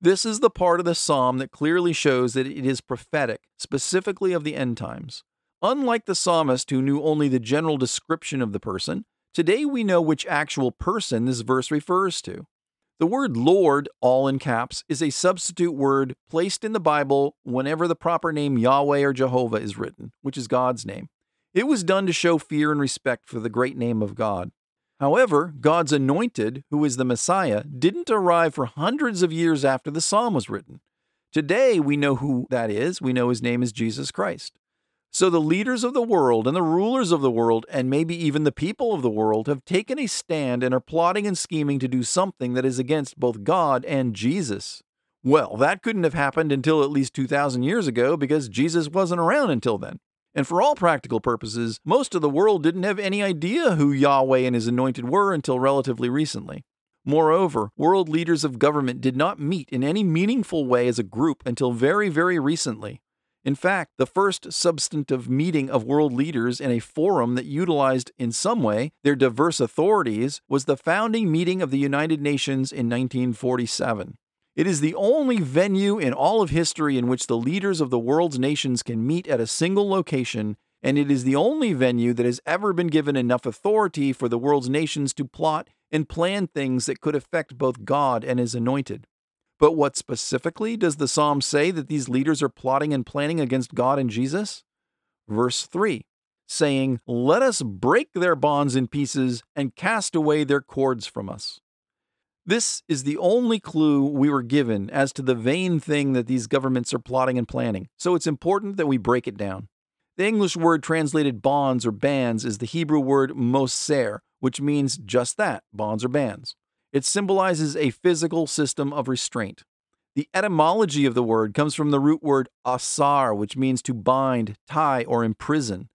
S1: This is the part of the psalm that clearly shows that it is prophetic, specifically of the end times. Unlike the psalmist who knew only the general description of the person, today we know which actual person this verse refers to. The word Lord, all in caps, is a substitute word placed in the Bible whenever the proper name Yahweh or Jehovah is written, which is God's name. It was done to show fear and respect for the great name of God. However, God's anointed, who is the Messiah, didn't arrive for hundreds of years after the psalm was written. Today, we know who that is. We know his name is Jesus Christ. So the leaders of the world and the rulers of the world, and maybe even the people of the world, have taken a stand and are plotting and scheming to do something that is against both God and Jesus. Well, that couldn't have happened until at least 2,000 years ago because Jesus wasn't around until then. And for all practical purposes, most of the world didn't have any idea who Yahweh and his anointed were until relatively recently. Moreover, world leaders of government did not meet in any meaningful way as a group until very, very recently. In fact, the first substantive meeting of world leaders in a forum that utilized in some way their diverse authorities was the founding meeting of the United Nations in 1947. It is the only venue in all of history in which the leaders of the world's nations can meet at a single location, and it is the only venue that has ever been given enough authority for the world's nations to plot and plan things that could affect both God and His anointed. But what specifically does the psalm say that these leaders are plotting and planning against God and Jesus? Verse 3 saying, Let us break their bonds in pieces and cast away their cords from us. This is the only clue we were given as to the vain thing that these governments are plotting and planning, so it's important that we break it down. The English word translated bonds or bands is the Hebrew word moser, which means just that bonds or bands. It symbolizes a physical system of restraint. The etymology of the word comes from the root word asar, which means to bind, tie, or imprison.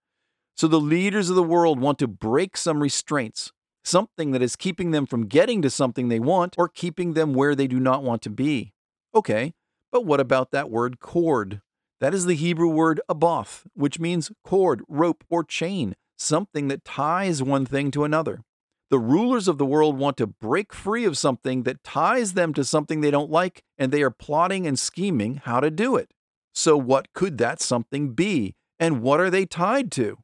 S1: So the leaders of the world want to break some restraints, something that is keeping them from getting to something they want or keeping them where they do not want to be. Okay, but what about that word cord? That is the Hebrew word aboth, which means cord, rope, or chain, something that ties one thing to another. The rulers of the world want to break free of something that ties them to something they don't like, and they are plotting and scheming how to do it. So, what could that something be? And what are they tied to?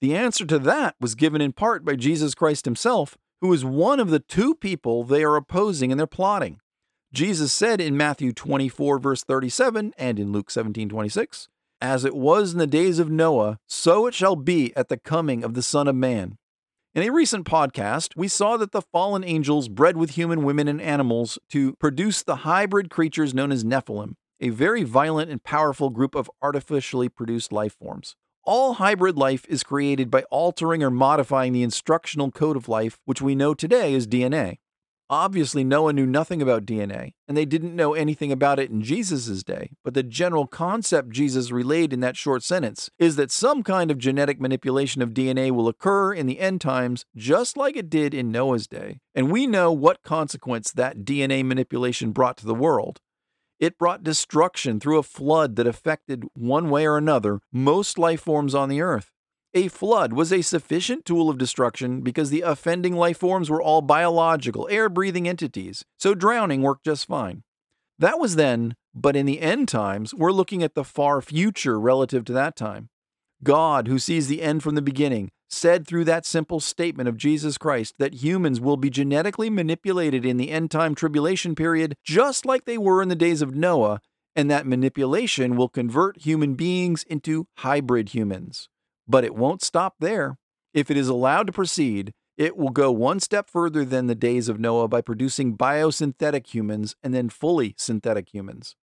S1: The answer to that was given in part by Jesus Christ himself, who is one of the two people they are opposing in their plotting. Jesus said in Matthew 24, verse 37, and in Luke 17, 26, As it was in the days of Noah, so it shall be at the coming of the Son of Man. In a recent podcast, we saw that the fallen angels bred with human women and animals to produce the hybrid creatures known as Nephilim, a very violent and powerful group of artificially produced life forms. All hybrid life is created by altering or modifying the instructional code of life, which we know today as DNA. Obviously, Noah knew nothing about DNA, and they didn't know anything about it in Jesus' day, but the general concept Jesus relayed in that short sentence is that some kind of genetic manipulation of DNA will occur in the end times, just like it did in Noah's day. And we know what consequence that DNA manipulation brought to the world. It brought destruction through a flood that affected, one way or another, most life forms on the earth. A flood was a sufficient tool of destruction because the offending life forms were all biological, air breathing entities, so drowning worked just fine. That was then, but in the end times, we're looking at the far future relative to that time. God, who sees the end from the beginning, said through that simple statement of Jesus Christ that humans will be genetically manipulated in the end time tribulation period, just like they were in the days of Noah, and that manipulation will convert human beings into hybrid humans. But it won't stop there. If it is allowed to proceed, it will go one step further than the days of Noah by producing biosynthetic humans and then fully synthetic humans.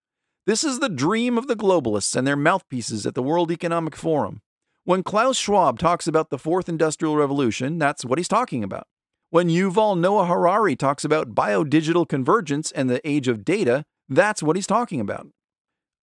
S1: This is the dream of the globalists and their mouthpieces at the World Economic Forum. When Klaus Schwab talks about the fourth industrial revolution, that's what he's talking about. When Yuval Noah Harari talks about biodigital convergence and the age of data, that's what he's talking about.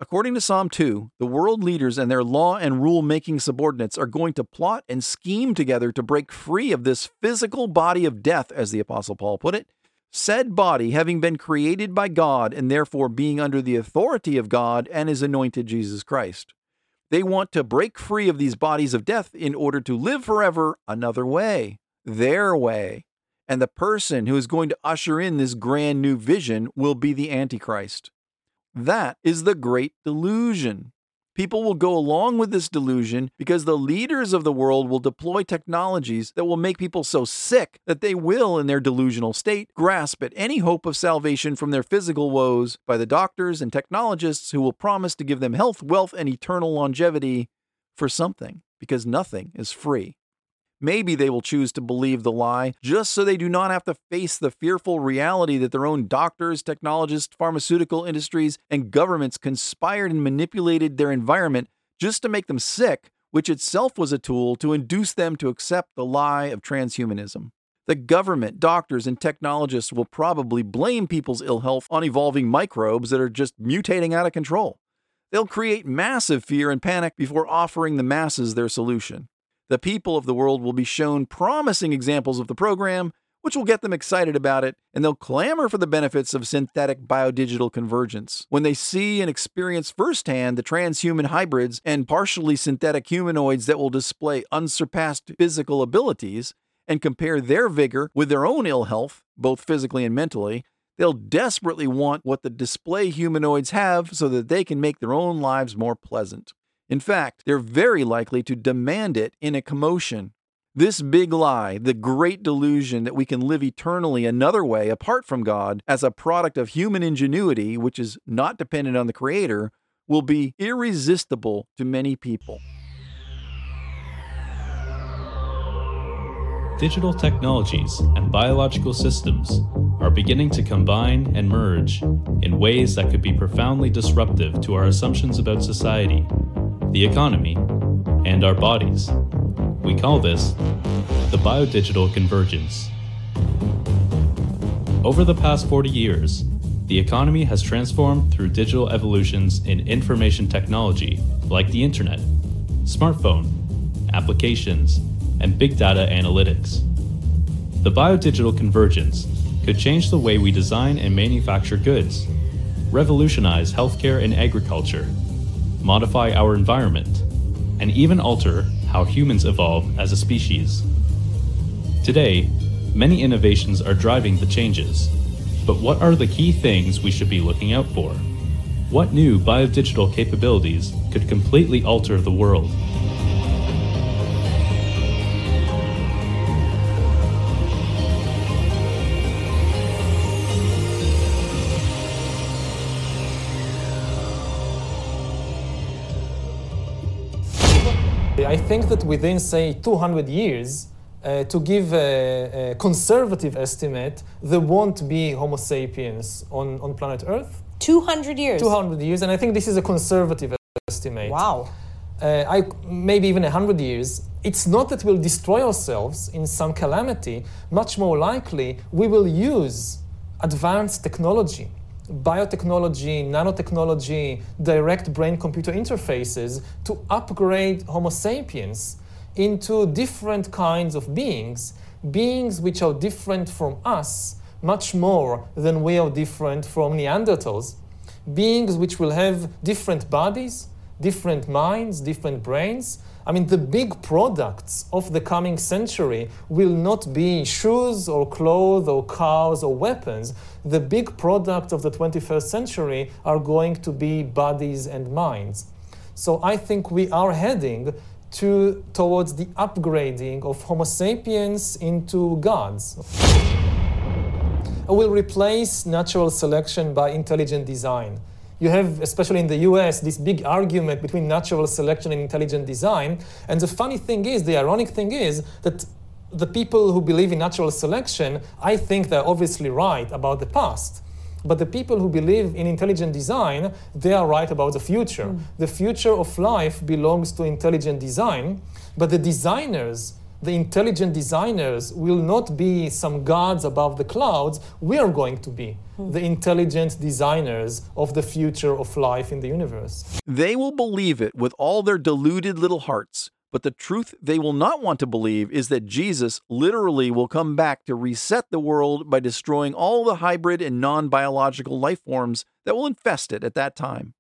S1: According to Psalm 2, the world leaders and their law and rule making subordinates are going to plot and scheme together to break free of this physical body of death, as the Apostle Paul put it, said body having been created by God and therefore being under the authority of God and his anointed Jesus Christ. They want to break free of these bodies of death in order to live forever another way, their way. And the person who is going to usher in this grand new vision will be the Antichrist. That is the great delusion. People will go along with this delusion because the leaders of the world will deploy technologies that will make people so sick that they will, in their delusional state, grasp at any hope of salvation from their physical woes by the doctors and technologists who will promise to give them health, wealth, and eternal longevity for something, because nothing is free. Maybe they will choose to believe the lie just so they do not have to face the fearful reality that their own doctors, technologists, pharmaceutical industries, and governments conspired and manipulated their environment just to make them sick, which itself was a tool to induce them to accept the lie of transhumanism. The government, doctors, and technologists will probably blame people's ill health on evolving microbes that are just mutating out of control. They'll create massive fear and panic before offering the masses their solution. The people of the world will be shown promising examples of the program, which will get them excited about it, and they'll clamor for the benefits of synthetic biodigital convergence. When they see and experience firsthand the transhuman hybrids and partially synthetic humanoids that will display unsurpassed physical abilities, and compare their vigor with their own ill health, both physically and mentally, they'll desperately want what the display humanoids have so that they can make their own lives more pleasant. In fact, they're very likely to demand it in a commotion. This big lie, the great delusion that we can live eternally another way apart from God as a product of human ingenuity, which is not dependent on the Creator, will be irresistible to many people.
S4: Digital technologies and biological systems are beginning to combine and merge in ways that could be profoundly disruptive to our assumptions about society the economy, and our bodies. We call this the biodigital convergence. Over the past 40 years, the economy has transformed through digital evolutions in information technology like the internet, smartphone, applications, and big data analytics. The biodigital convergence could change the way we design and manufacture goods, revolutionize healthcare and agriculture, modify our environment, and even alter how humans evolve as a species. Today, many innovations are driving the changes. But what are the key things we should be looking out for? What new biodigital capabilities could completely alter the world?
S5: I think that within, say, 200 years, uh, to give a, a, conservative estimate, there won't be Homo sapiens on, on planet Earth.
S6: 200 years?
S5: 200 years, and I think this is a conservative estimate.
S6: Wow.
S5: Uh, I, maybe even 100 years. It's not that we'll destroy ourselves in some calamity. Much more likely, we will use advanced technology biotechnology, nanotechnology, direct brain computer interfaces to upgrade Homo sapiens into different kinds of beings, beings which are different from us much more than we are different from Neanderthals, beings which will have different bodies, different minds, different brains, I mean, the big products of the coming century will not be shoes or clothes or cars or weapons. The big products of the 21st century are going to be bodies and minds. So I think we are heading to, towards the upgrading of Homo sapiens into gods. I will replace natural selection by intelligent design you have, especially in the US, this big argument between natural selection and intelligent design. And the funny thing is, the ironic thing is that the people who believe in natural selection, I think they're obviously right about the past. But the people who believe in intelligent design, they are right about the future. Mm. The future of life belongs to intelligent design, but the designers the intelligent designers will not be some gods above the clouds. We are going to be hmm. the intelligent designers of the future of life in the universe.
S1: They will believe it with all their deluded little hearts. But the truth they will not want to believe is that Jesus literally will come back to reset the world by destroying all the hybrid and non biological life forms that will infest it at that time.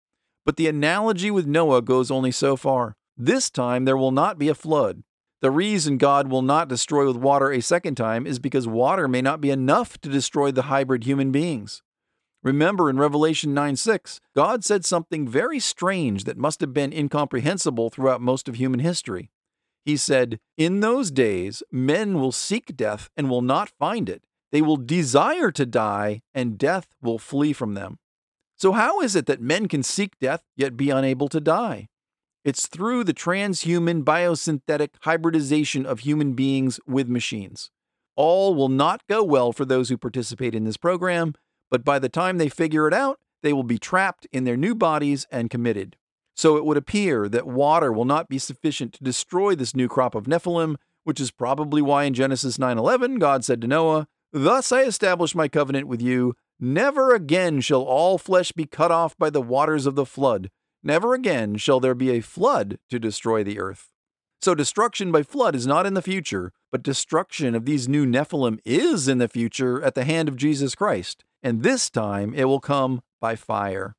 S1: But the analogy with Noah goes only so far. This time there will not be a flood. The reason God will not destroy with water a second time is because water may not be enough to destroy the hybrid human beings. Remember in Revelation 9 6, God said something very strange that must have been incomprehensible throughout most of human history. He said, In those days, men will seek death and will not find it. They will desire to die, and death will flee from them. So, how is it that men can seek death yet be unable to die? It's through the transhuman biosynthetic hybridization of human beings with machines. All will not go well for those who participate in this program, but by the time they figure it out, they will be trapped in their new bodies and committed. So it would appear that water will not be sufficient to destroy this new crop of Nephilim, which is probably why in Genesis 9:11 God said to Noah, "Thus I establish my covenant with you, never again shall all flesh be cut off by the waters of the flood." Never again shall there be a flood to destroy the earth. So, destruction by flood is not in the future, but destruction of these new Nephilim is in the future at the hand of Jesus Christ, and this time it will come by fire.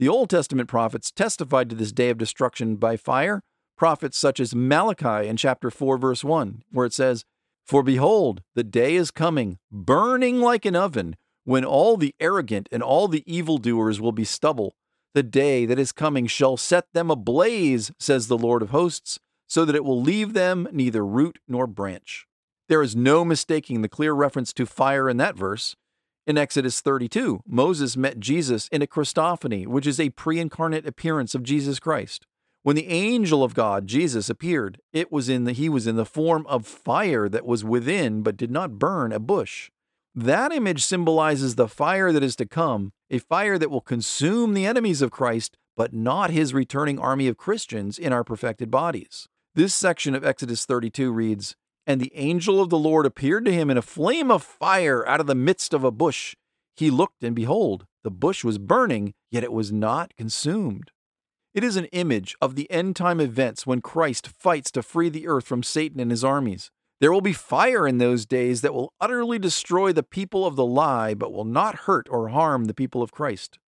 S1: The Old Testament prophets testified to this day of destruction by fire, prophets such as Malachi in chapter 4, verse 1, where it says, For behold, the day is coming, burning like an oven, when all the arrogant and all the evildoers will be stubble the day that is coming shall set them ablaze, says the Lord of hosts, so that it will leave them neither root nor branch. There is no mistaking the clear reference to fire in that verse. In Exodus 32, Moses met Jesus in a Christophany, which is a pre incarnate appearance of Jesus Christ. When the angel of God, Jesus, appeared, it was in the, he was in the form of fire that was within but did not burn a bush. That image symbolizes the fire that is to come, a fire that will consume the enemies of Christ, but not his returning army of Christians in our perfected bodies. This section of Exodus 32 reads And the angel of the Lord appeared to him in a flame of fire out of the midst of a bush. He looked, and behold, the bush was burning, yet it was not consumed. It is an image of the end time events when Christ fights to free the earth from Satan and his armies. There will be fire in those days that will utterly destroy the people of the lie, but will not hurt or harm the people of Christ.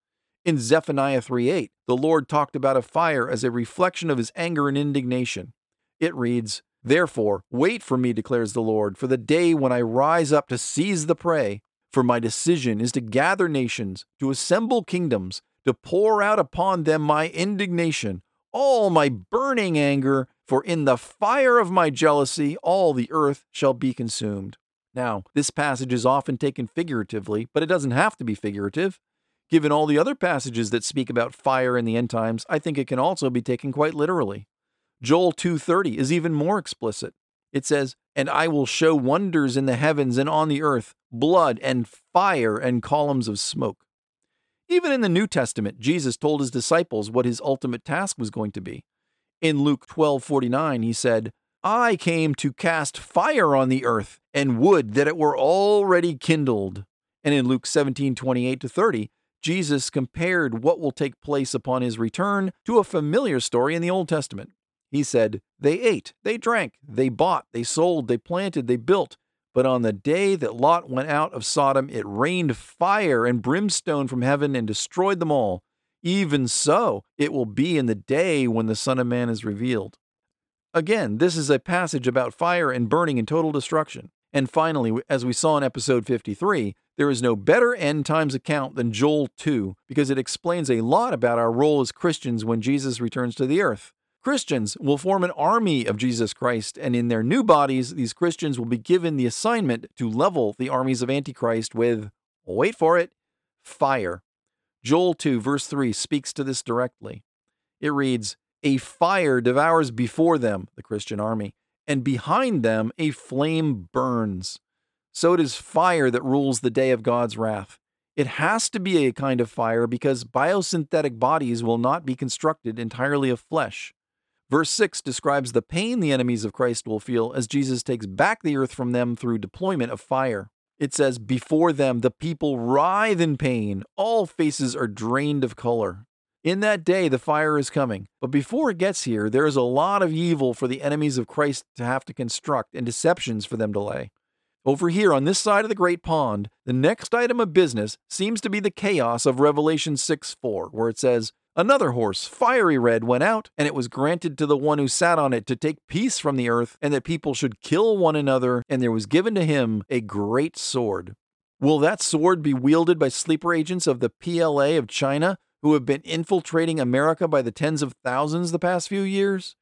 S1: In Zephaniah 3:8, the Lord talked about a fire as a reflection of his anger and indignation. It reads, Therefore, wait for me, declares the Lord, for the day when I rise up to seize the prey. For my decision is to gather nations, to assemble kingdoms, to pour out upon them my indignation, all my burning anger, for in the fire of my jealousy all the earth shall be consumed. Now, this passage is often taken figuratively, but it doesn't have to be figurative. Given all the other passages that speak about fire in the end times, I think it can also be taken quite literally. Joel 2:30 is even more explicit. It says, "And I will show wonders in the heavens and on the earth, blood and fire and columns of smoke." Even in the New Testament, Jesus told his disciples what his ultimate task was going to be. In Luke 12:49 he said, "I came to cast fire on the earth, and would that it were already kindled." And in Luke 17:28 to 30, Jesus compared what will take place upon his return to a familiar story in the Old Testament. He said, They ate, they drank, they bought, they sold, they planted, they built. But on the day that Lot went out of Sodom, it rained fire and brimstone from heaven and destroyed them all. Even so, it will be in the day when the Son of Man is revealed. Again, this is a passage about fire and burning and total destruction. And finally, as we saw in episode 53, there is no better end times account than Joel 2 because it explains a lot about our role as Christians when Jesus returns to the earth. Christians will form an army of Jesus Christ, and in their new bodies, these Christians will be given the assignment to level the armies of Antichrist with, wait for it, fire. Joel 2, verse 3, speaks to this directly. It reads, A fire devours before them, the Christian army, and behind them a flame burns. So it is fire that rules the day of God's wrath. It has to be a kind of fire because biosynthetic bodies will not be constructed entirely of flesh. Verse 6 describes the pain the enemies of Christ will feel as Jesus takes back the earth from them through deployment of fire. It says, Before them the people writhe in pain, all faces are drained of color. In that day the fire is coming, but before it gets here, there is a lot of evil for the enemies of Christ to have to construct and deceptions for them to lay. Over here on this side of the great pond, the next item of business seems to be the chaos of Revelation 6 4, where it says, Another horse, fiery red, went out, and it was granted to the one who sat on it to take peace from the earth, and that people should kill one another, and there was given to him a great sword. Will that sword be wielded by sleeper agents of the PLA of China who have been infiltrating America by the tens of thousands the past few years?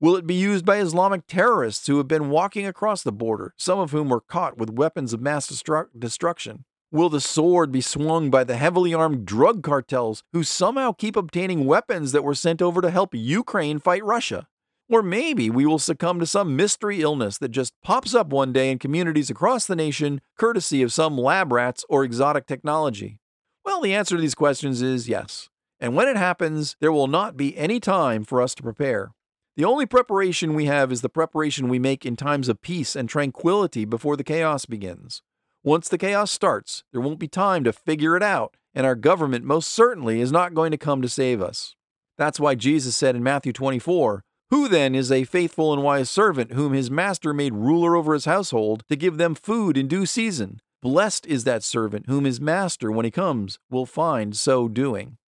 S1: Will it be used by Islamic terrorists who have been walking across the border, some of whom were caught with weapons of mass destru- destruction? Will the sword be swung by the heavily armed drug cartels who somehow keep obtaining weapons that were sent over to help Ukraine fight Russia? Or maybe we will succumb to some mystery illness that just pops up one day in communities across the nation, courtesy of some lab rats or exotic technology. Well, the answer to these questions is yes. And when it happens, there will not be any time for us to prepare. The only preparation we have is the preparation we make in times of peace and tranquility before the chaos begins. Once the chaos starts, there won't be time to figure it out, and our government most certainly is not going to come to save us. That's why Jesus said in Matthew 24, Who then is a faithful and wise servant whom his master made ruler over his household to give them food in due season? Blessed is that servant whom his master, when he comes, will find so doing.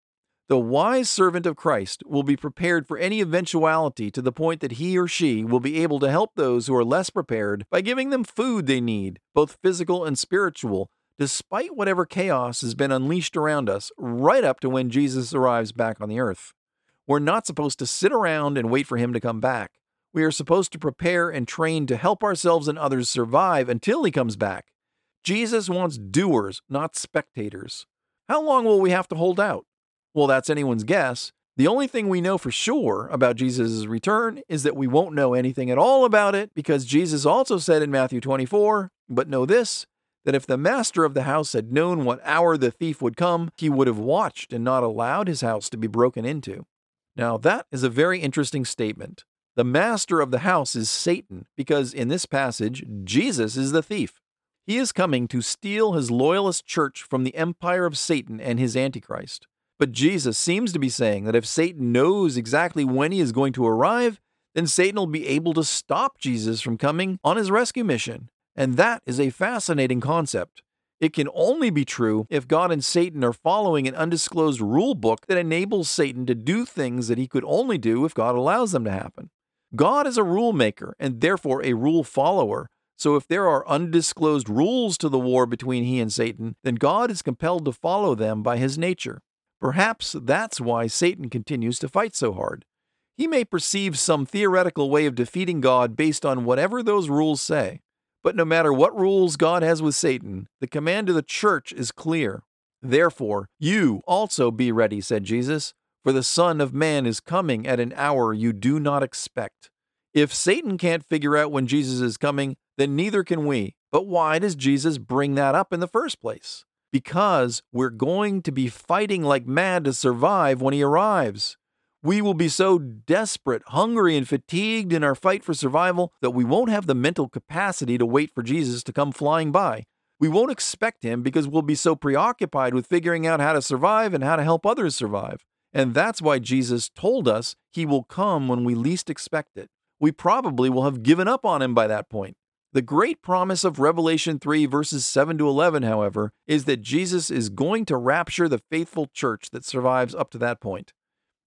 S1: The wise servant of Christ will be prepared for any eventuality to the point that he or she will be able to help those who are less prepared by giving them food they need, both physical and spiritual, despite whatever chaos has been unleashed around us, right up to when Jesus arrives back on the earth. We're not supposed to sit around and wait for him to come back. We are supposed to prepare and train to help ourselves and others survive until he comes back. Jesus wants doers, not spectators. How long will we have to hold out? Well, that's anyone's guess. The only thing we know for sure about Jesus' return is that we won't know anything at all about it because Jesus also said in Matthew 24, But know this, that if the master of the house had known what hour the thief would come, he would have watched and not allowed his house to be broken into. Now, that is a very interesting statement. The master of the house is Satan because in this passage, Jesus is the thief. He is coming to steal his loyalist church from the empire of Satan and his Antichrist. But Jesus seems to be saying that if Satan knows exactly when he is going to arrive, then Satan will be able to stop Jesus from coming on his rescue mission. And that is a fascinating concept. It can only be true if God and Satan are following an undisclosed rule book that enables Satan to do things that he could only do if God allows them to happen. God is a rule maker and therefore a rule follower. So if there are undisclosed rules to the war between he and Satan, then God is compelled to follow them by his nature. Perhaps that's why Satan continues to fight so hard. He may perceive some theoretical way of defeating God based on whatever those rules say. But no matter what rules God has with Satan, the command to the church is clear. Therefore, you also be ready, said Jesus, for the Son of Man is coming at an hour you do not expect. If Satan can't figure out when Jesus is coming, then neither can we. But why does Jesus bring that up in the first place? Because we're going to be fighting like mad to survive when he arrives. We will be so desperate, hungry, and fatigued in our fight for survival that we won't have the mental capacity to wait for Jesus to come flying by. We won't expect him because we'll be so preoccupied with figuring out how to survive and how to help others survive. And that's why Jesus told us he will come when we least expect it. We probably will have given up on him by that point. The great promise of Revelation 3, verses 7 to 11, however, is that Jesus is going to rapture the faithful church that survives up to that point.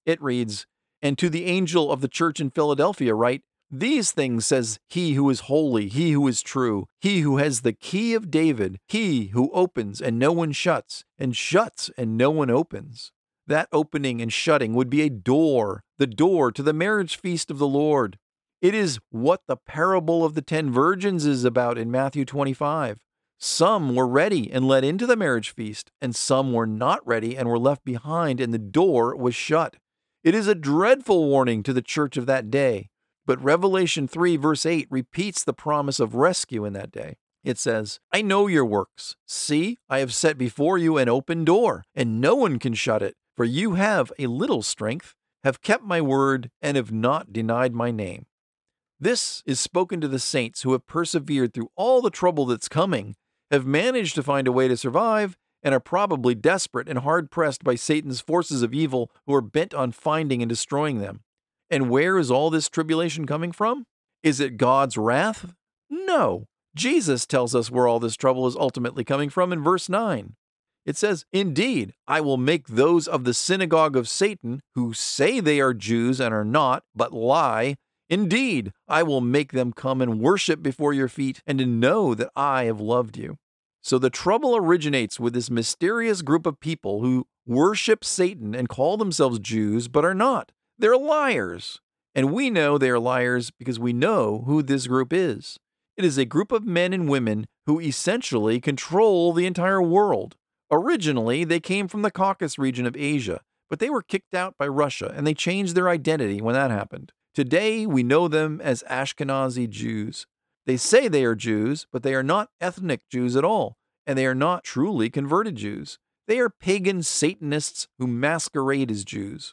S1: It reads, And to the angel of the church in Philadelphia, write, These things says he who is holy, he who is true, he who has the key of David, he who opens and no one shuts, and shuts and no one opens. That opening and shutting would be a door, the door to the marriage feast of the Lord. It is what the parable of the ten virgins is about in Matthew 25. Some were ready and led into the marriage feast, and some were not ready and were left behind, and the door was shut. It is a dreadful warning to the church of that day. But Revelation 3, verse 8, repeats the promise of rescue in that day. It says, I know your works. See, I have set before you an open door, and no one can shut it. For you have a little strength, have kept my word, and have not denied my name. This is spoken to the saints who have persevered through all the trouble that's coming, have managed to find a way to survive, and are probably desperate and hard pressed by Satan's forces of evil who are bent on finding and destroying them. And where is all this tribulation coming from? Is it God's wrath? No. Jesus tells us where all this trouble is ultimately coming from in verse 9. It says, Indeed, I will make those of the synagogue of Satan who say they are Jews and are not, but lie, Indeed, I will make them come and worship before your feet and to know that I have loved you. So the trouble originates with this mysterious group of people who worship Satan and call themselves Jews but are not. They're liars. And we know they are liars because we know who this group is. It is a group of men and women who essentially control the entire world. Originally, they came from the Caucasus region of Asia, but they were kicked out by Russia and they changed their identity when that happened. Today, we know them as Ashkenazi Jews. They say they are Jews, but they are not ethnic Jews at all, and they are not truly converted Jews. They are pagan Satanists who masquerade as Jews.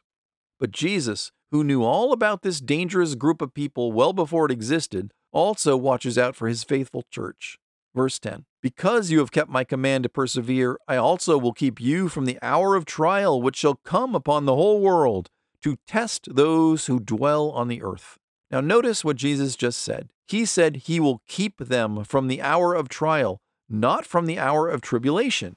S1: But Jesus, who knew all about this dangerous group of people well before it existed, also watches out for his faithful church. Verse 10 Because you have kept my command to persevere, I also will keep you from the hour of trial which shall come upon the whole world to test those who dwell on the earth. Now, notice what Jesus just said. He said he will keep them from the hour of trial, not from the hour of tribulation.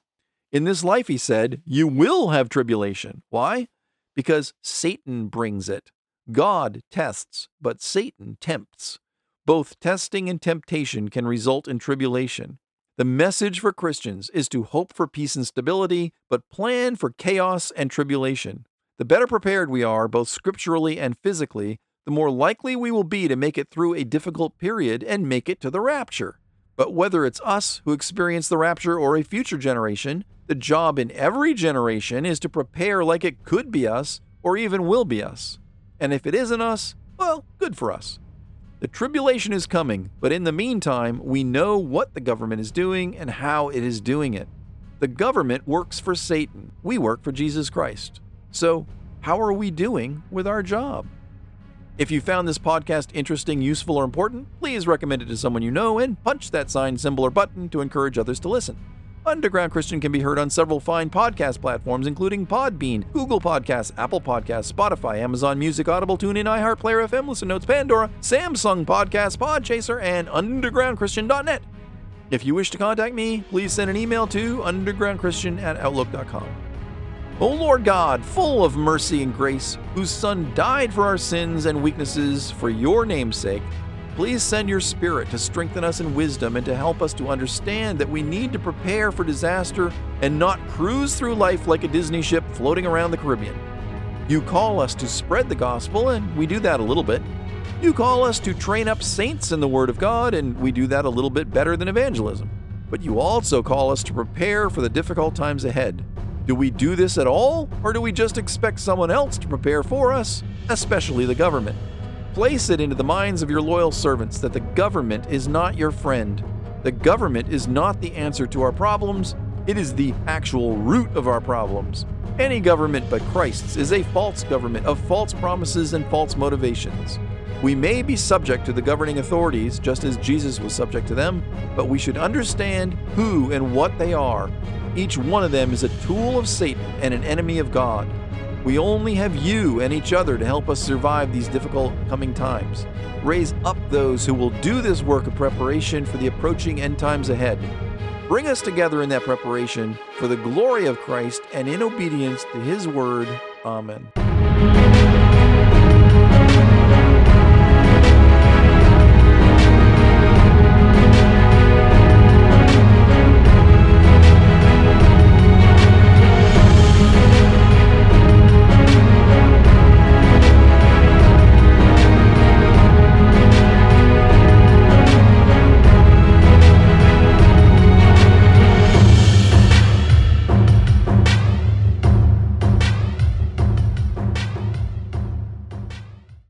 S1: In this life, he said, you will have tribulation. Why? Because Satan brings it. God tests, but Satan tempts. Both testing and temptation can result in tribulation. The message for Christians is to hope for peace and stability, but plan for chaos and tribulation. The better prepared we are, both scripturally and physically, the more likely we will be to make it through a difficult period and make it to the rapture. But whether it's us who experience the rapture or a future generation, the job in every generation is to prepare like it could be us or even will be us. And if it isn't us, well, good for us. The tribulation is coming, but in the meantime, we know what the government is doing and how it is doing it. The government works for Satan, we work for Jesus Christ. So, how are we doing with our job? If you found this podcast interesting, useful, or important, please recommend it to someone you know and punch that sign, symbol, or button to encourage others to listen. Underground Christian can be heard on several fine podcast platforms, including Podbean, Google Podcasts, Apple Podcasts, Spotify, Amazon Music, Audible, TuneIn, iHeartPlayer FM, Listen Notes, Pandora, Samsung Podcast, Podchaser, and UndergroundChristian.net. If you wish to contact me, please send an email to undergroundchristian at outlook.com. O Lord God, full of mercy and grace, whose Son died for our sins and weaknesses for your name's sake, please send your Spirit to strengthen us in wisdom and to help us to understand that we need to prepare for disaster and not cruise through life like a Disney ship floating around the Caribbean. You call us to spread the gospel, and we do that a little bit. You call us to train up saints in the Word of God, and we do that a little bit better than evangelism. But you also call us to prepare for the difficult times ahead. Do we do this at all, or do we just expect someone else to prepare for us, especially the government? Place it into the minds of your loyal servants that the government is not your friend. The government is not the answer to our problems, it is the actual root of our problems. Any government but Christ's is a false government of false promises and false motivations. We may be subject to the governing authorities just as Jesus was subject to them, but we should understand who and what they are each one of them is a tool of Satan and an enemy of God. We only have you and each other to help us survive these difficult coming times. Raise up those who will do this work of preparation for the approaching end times ahead. Bring us together in that preparation for the glory of Christ and in obedience to his word. Amen.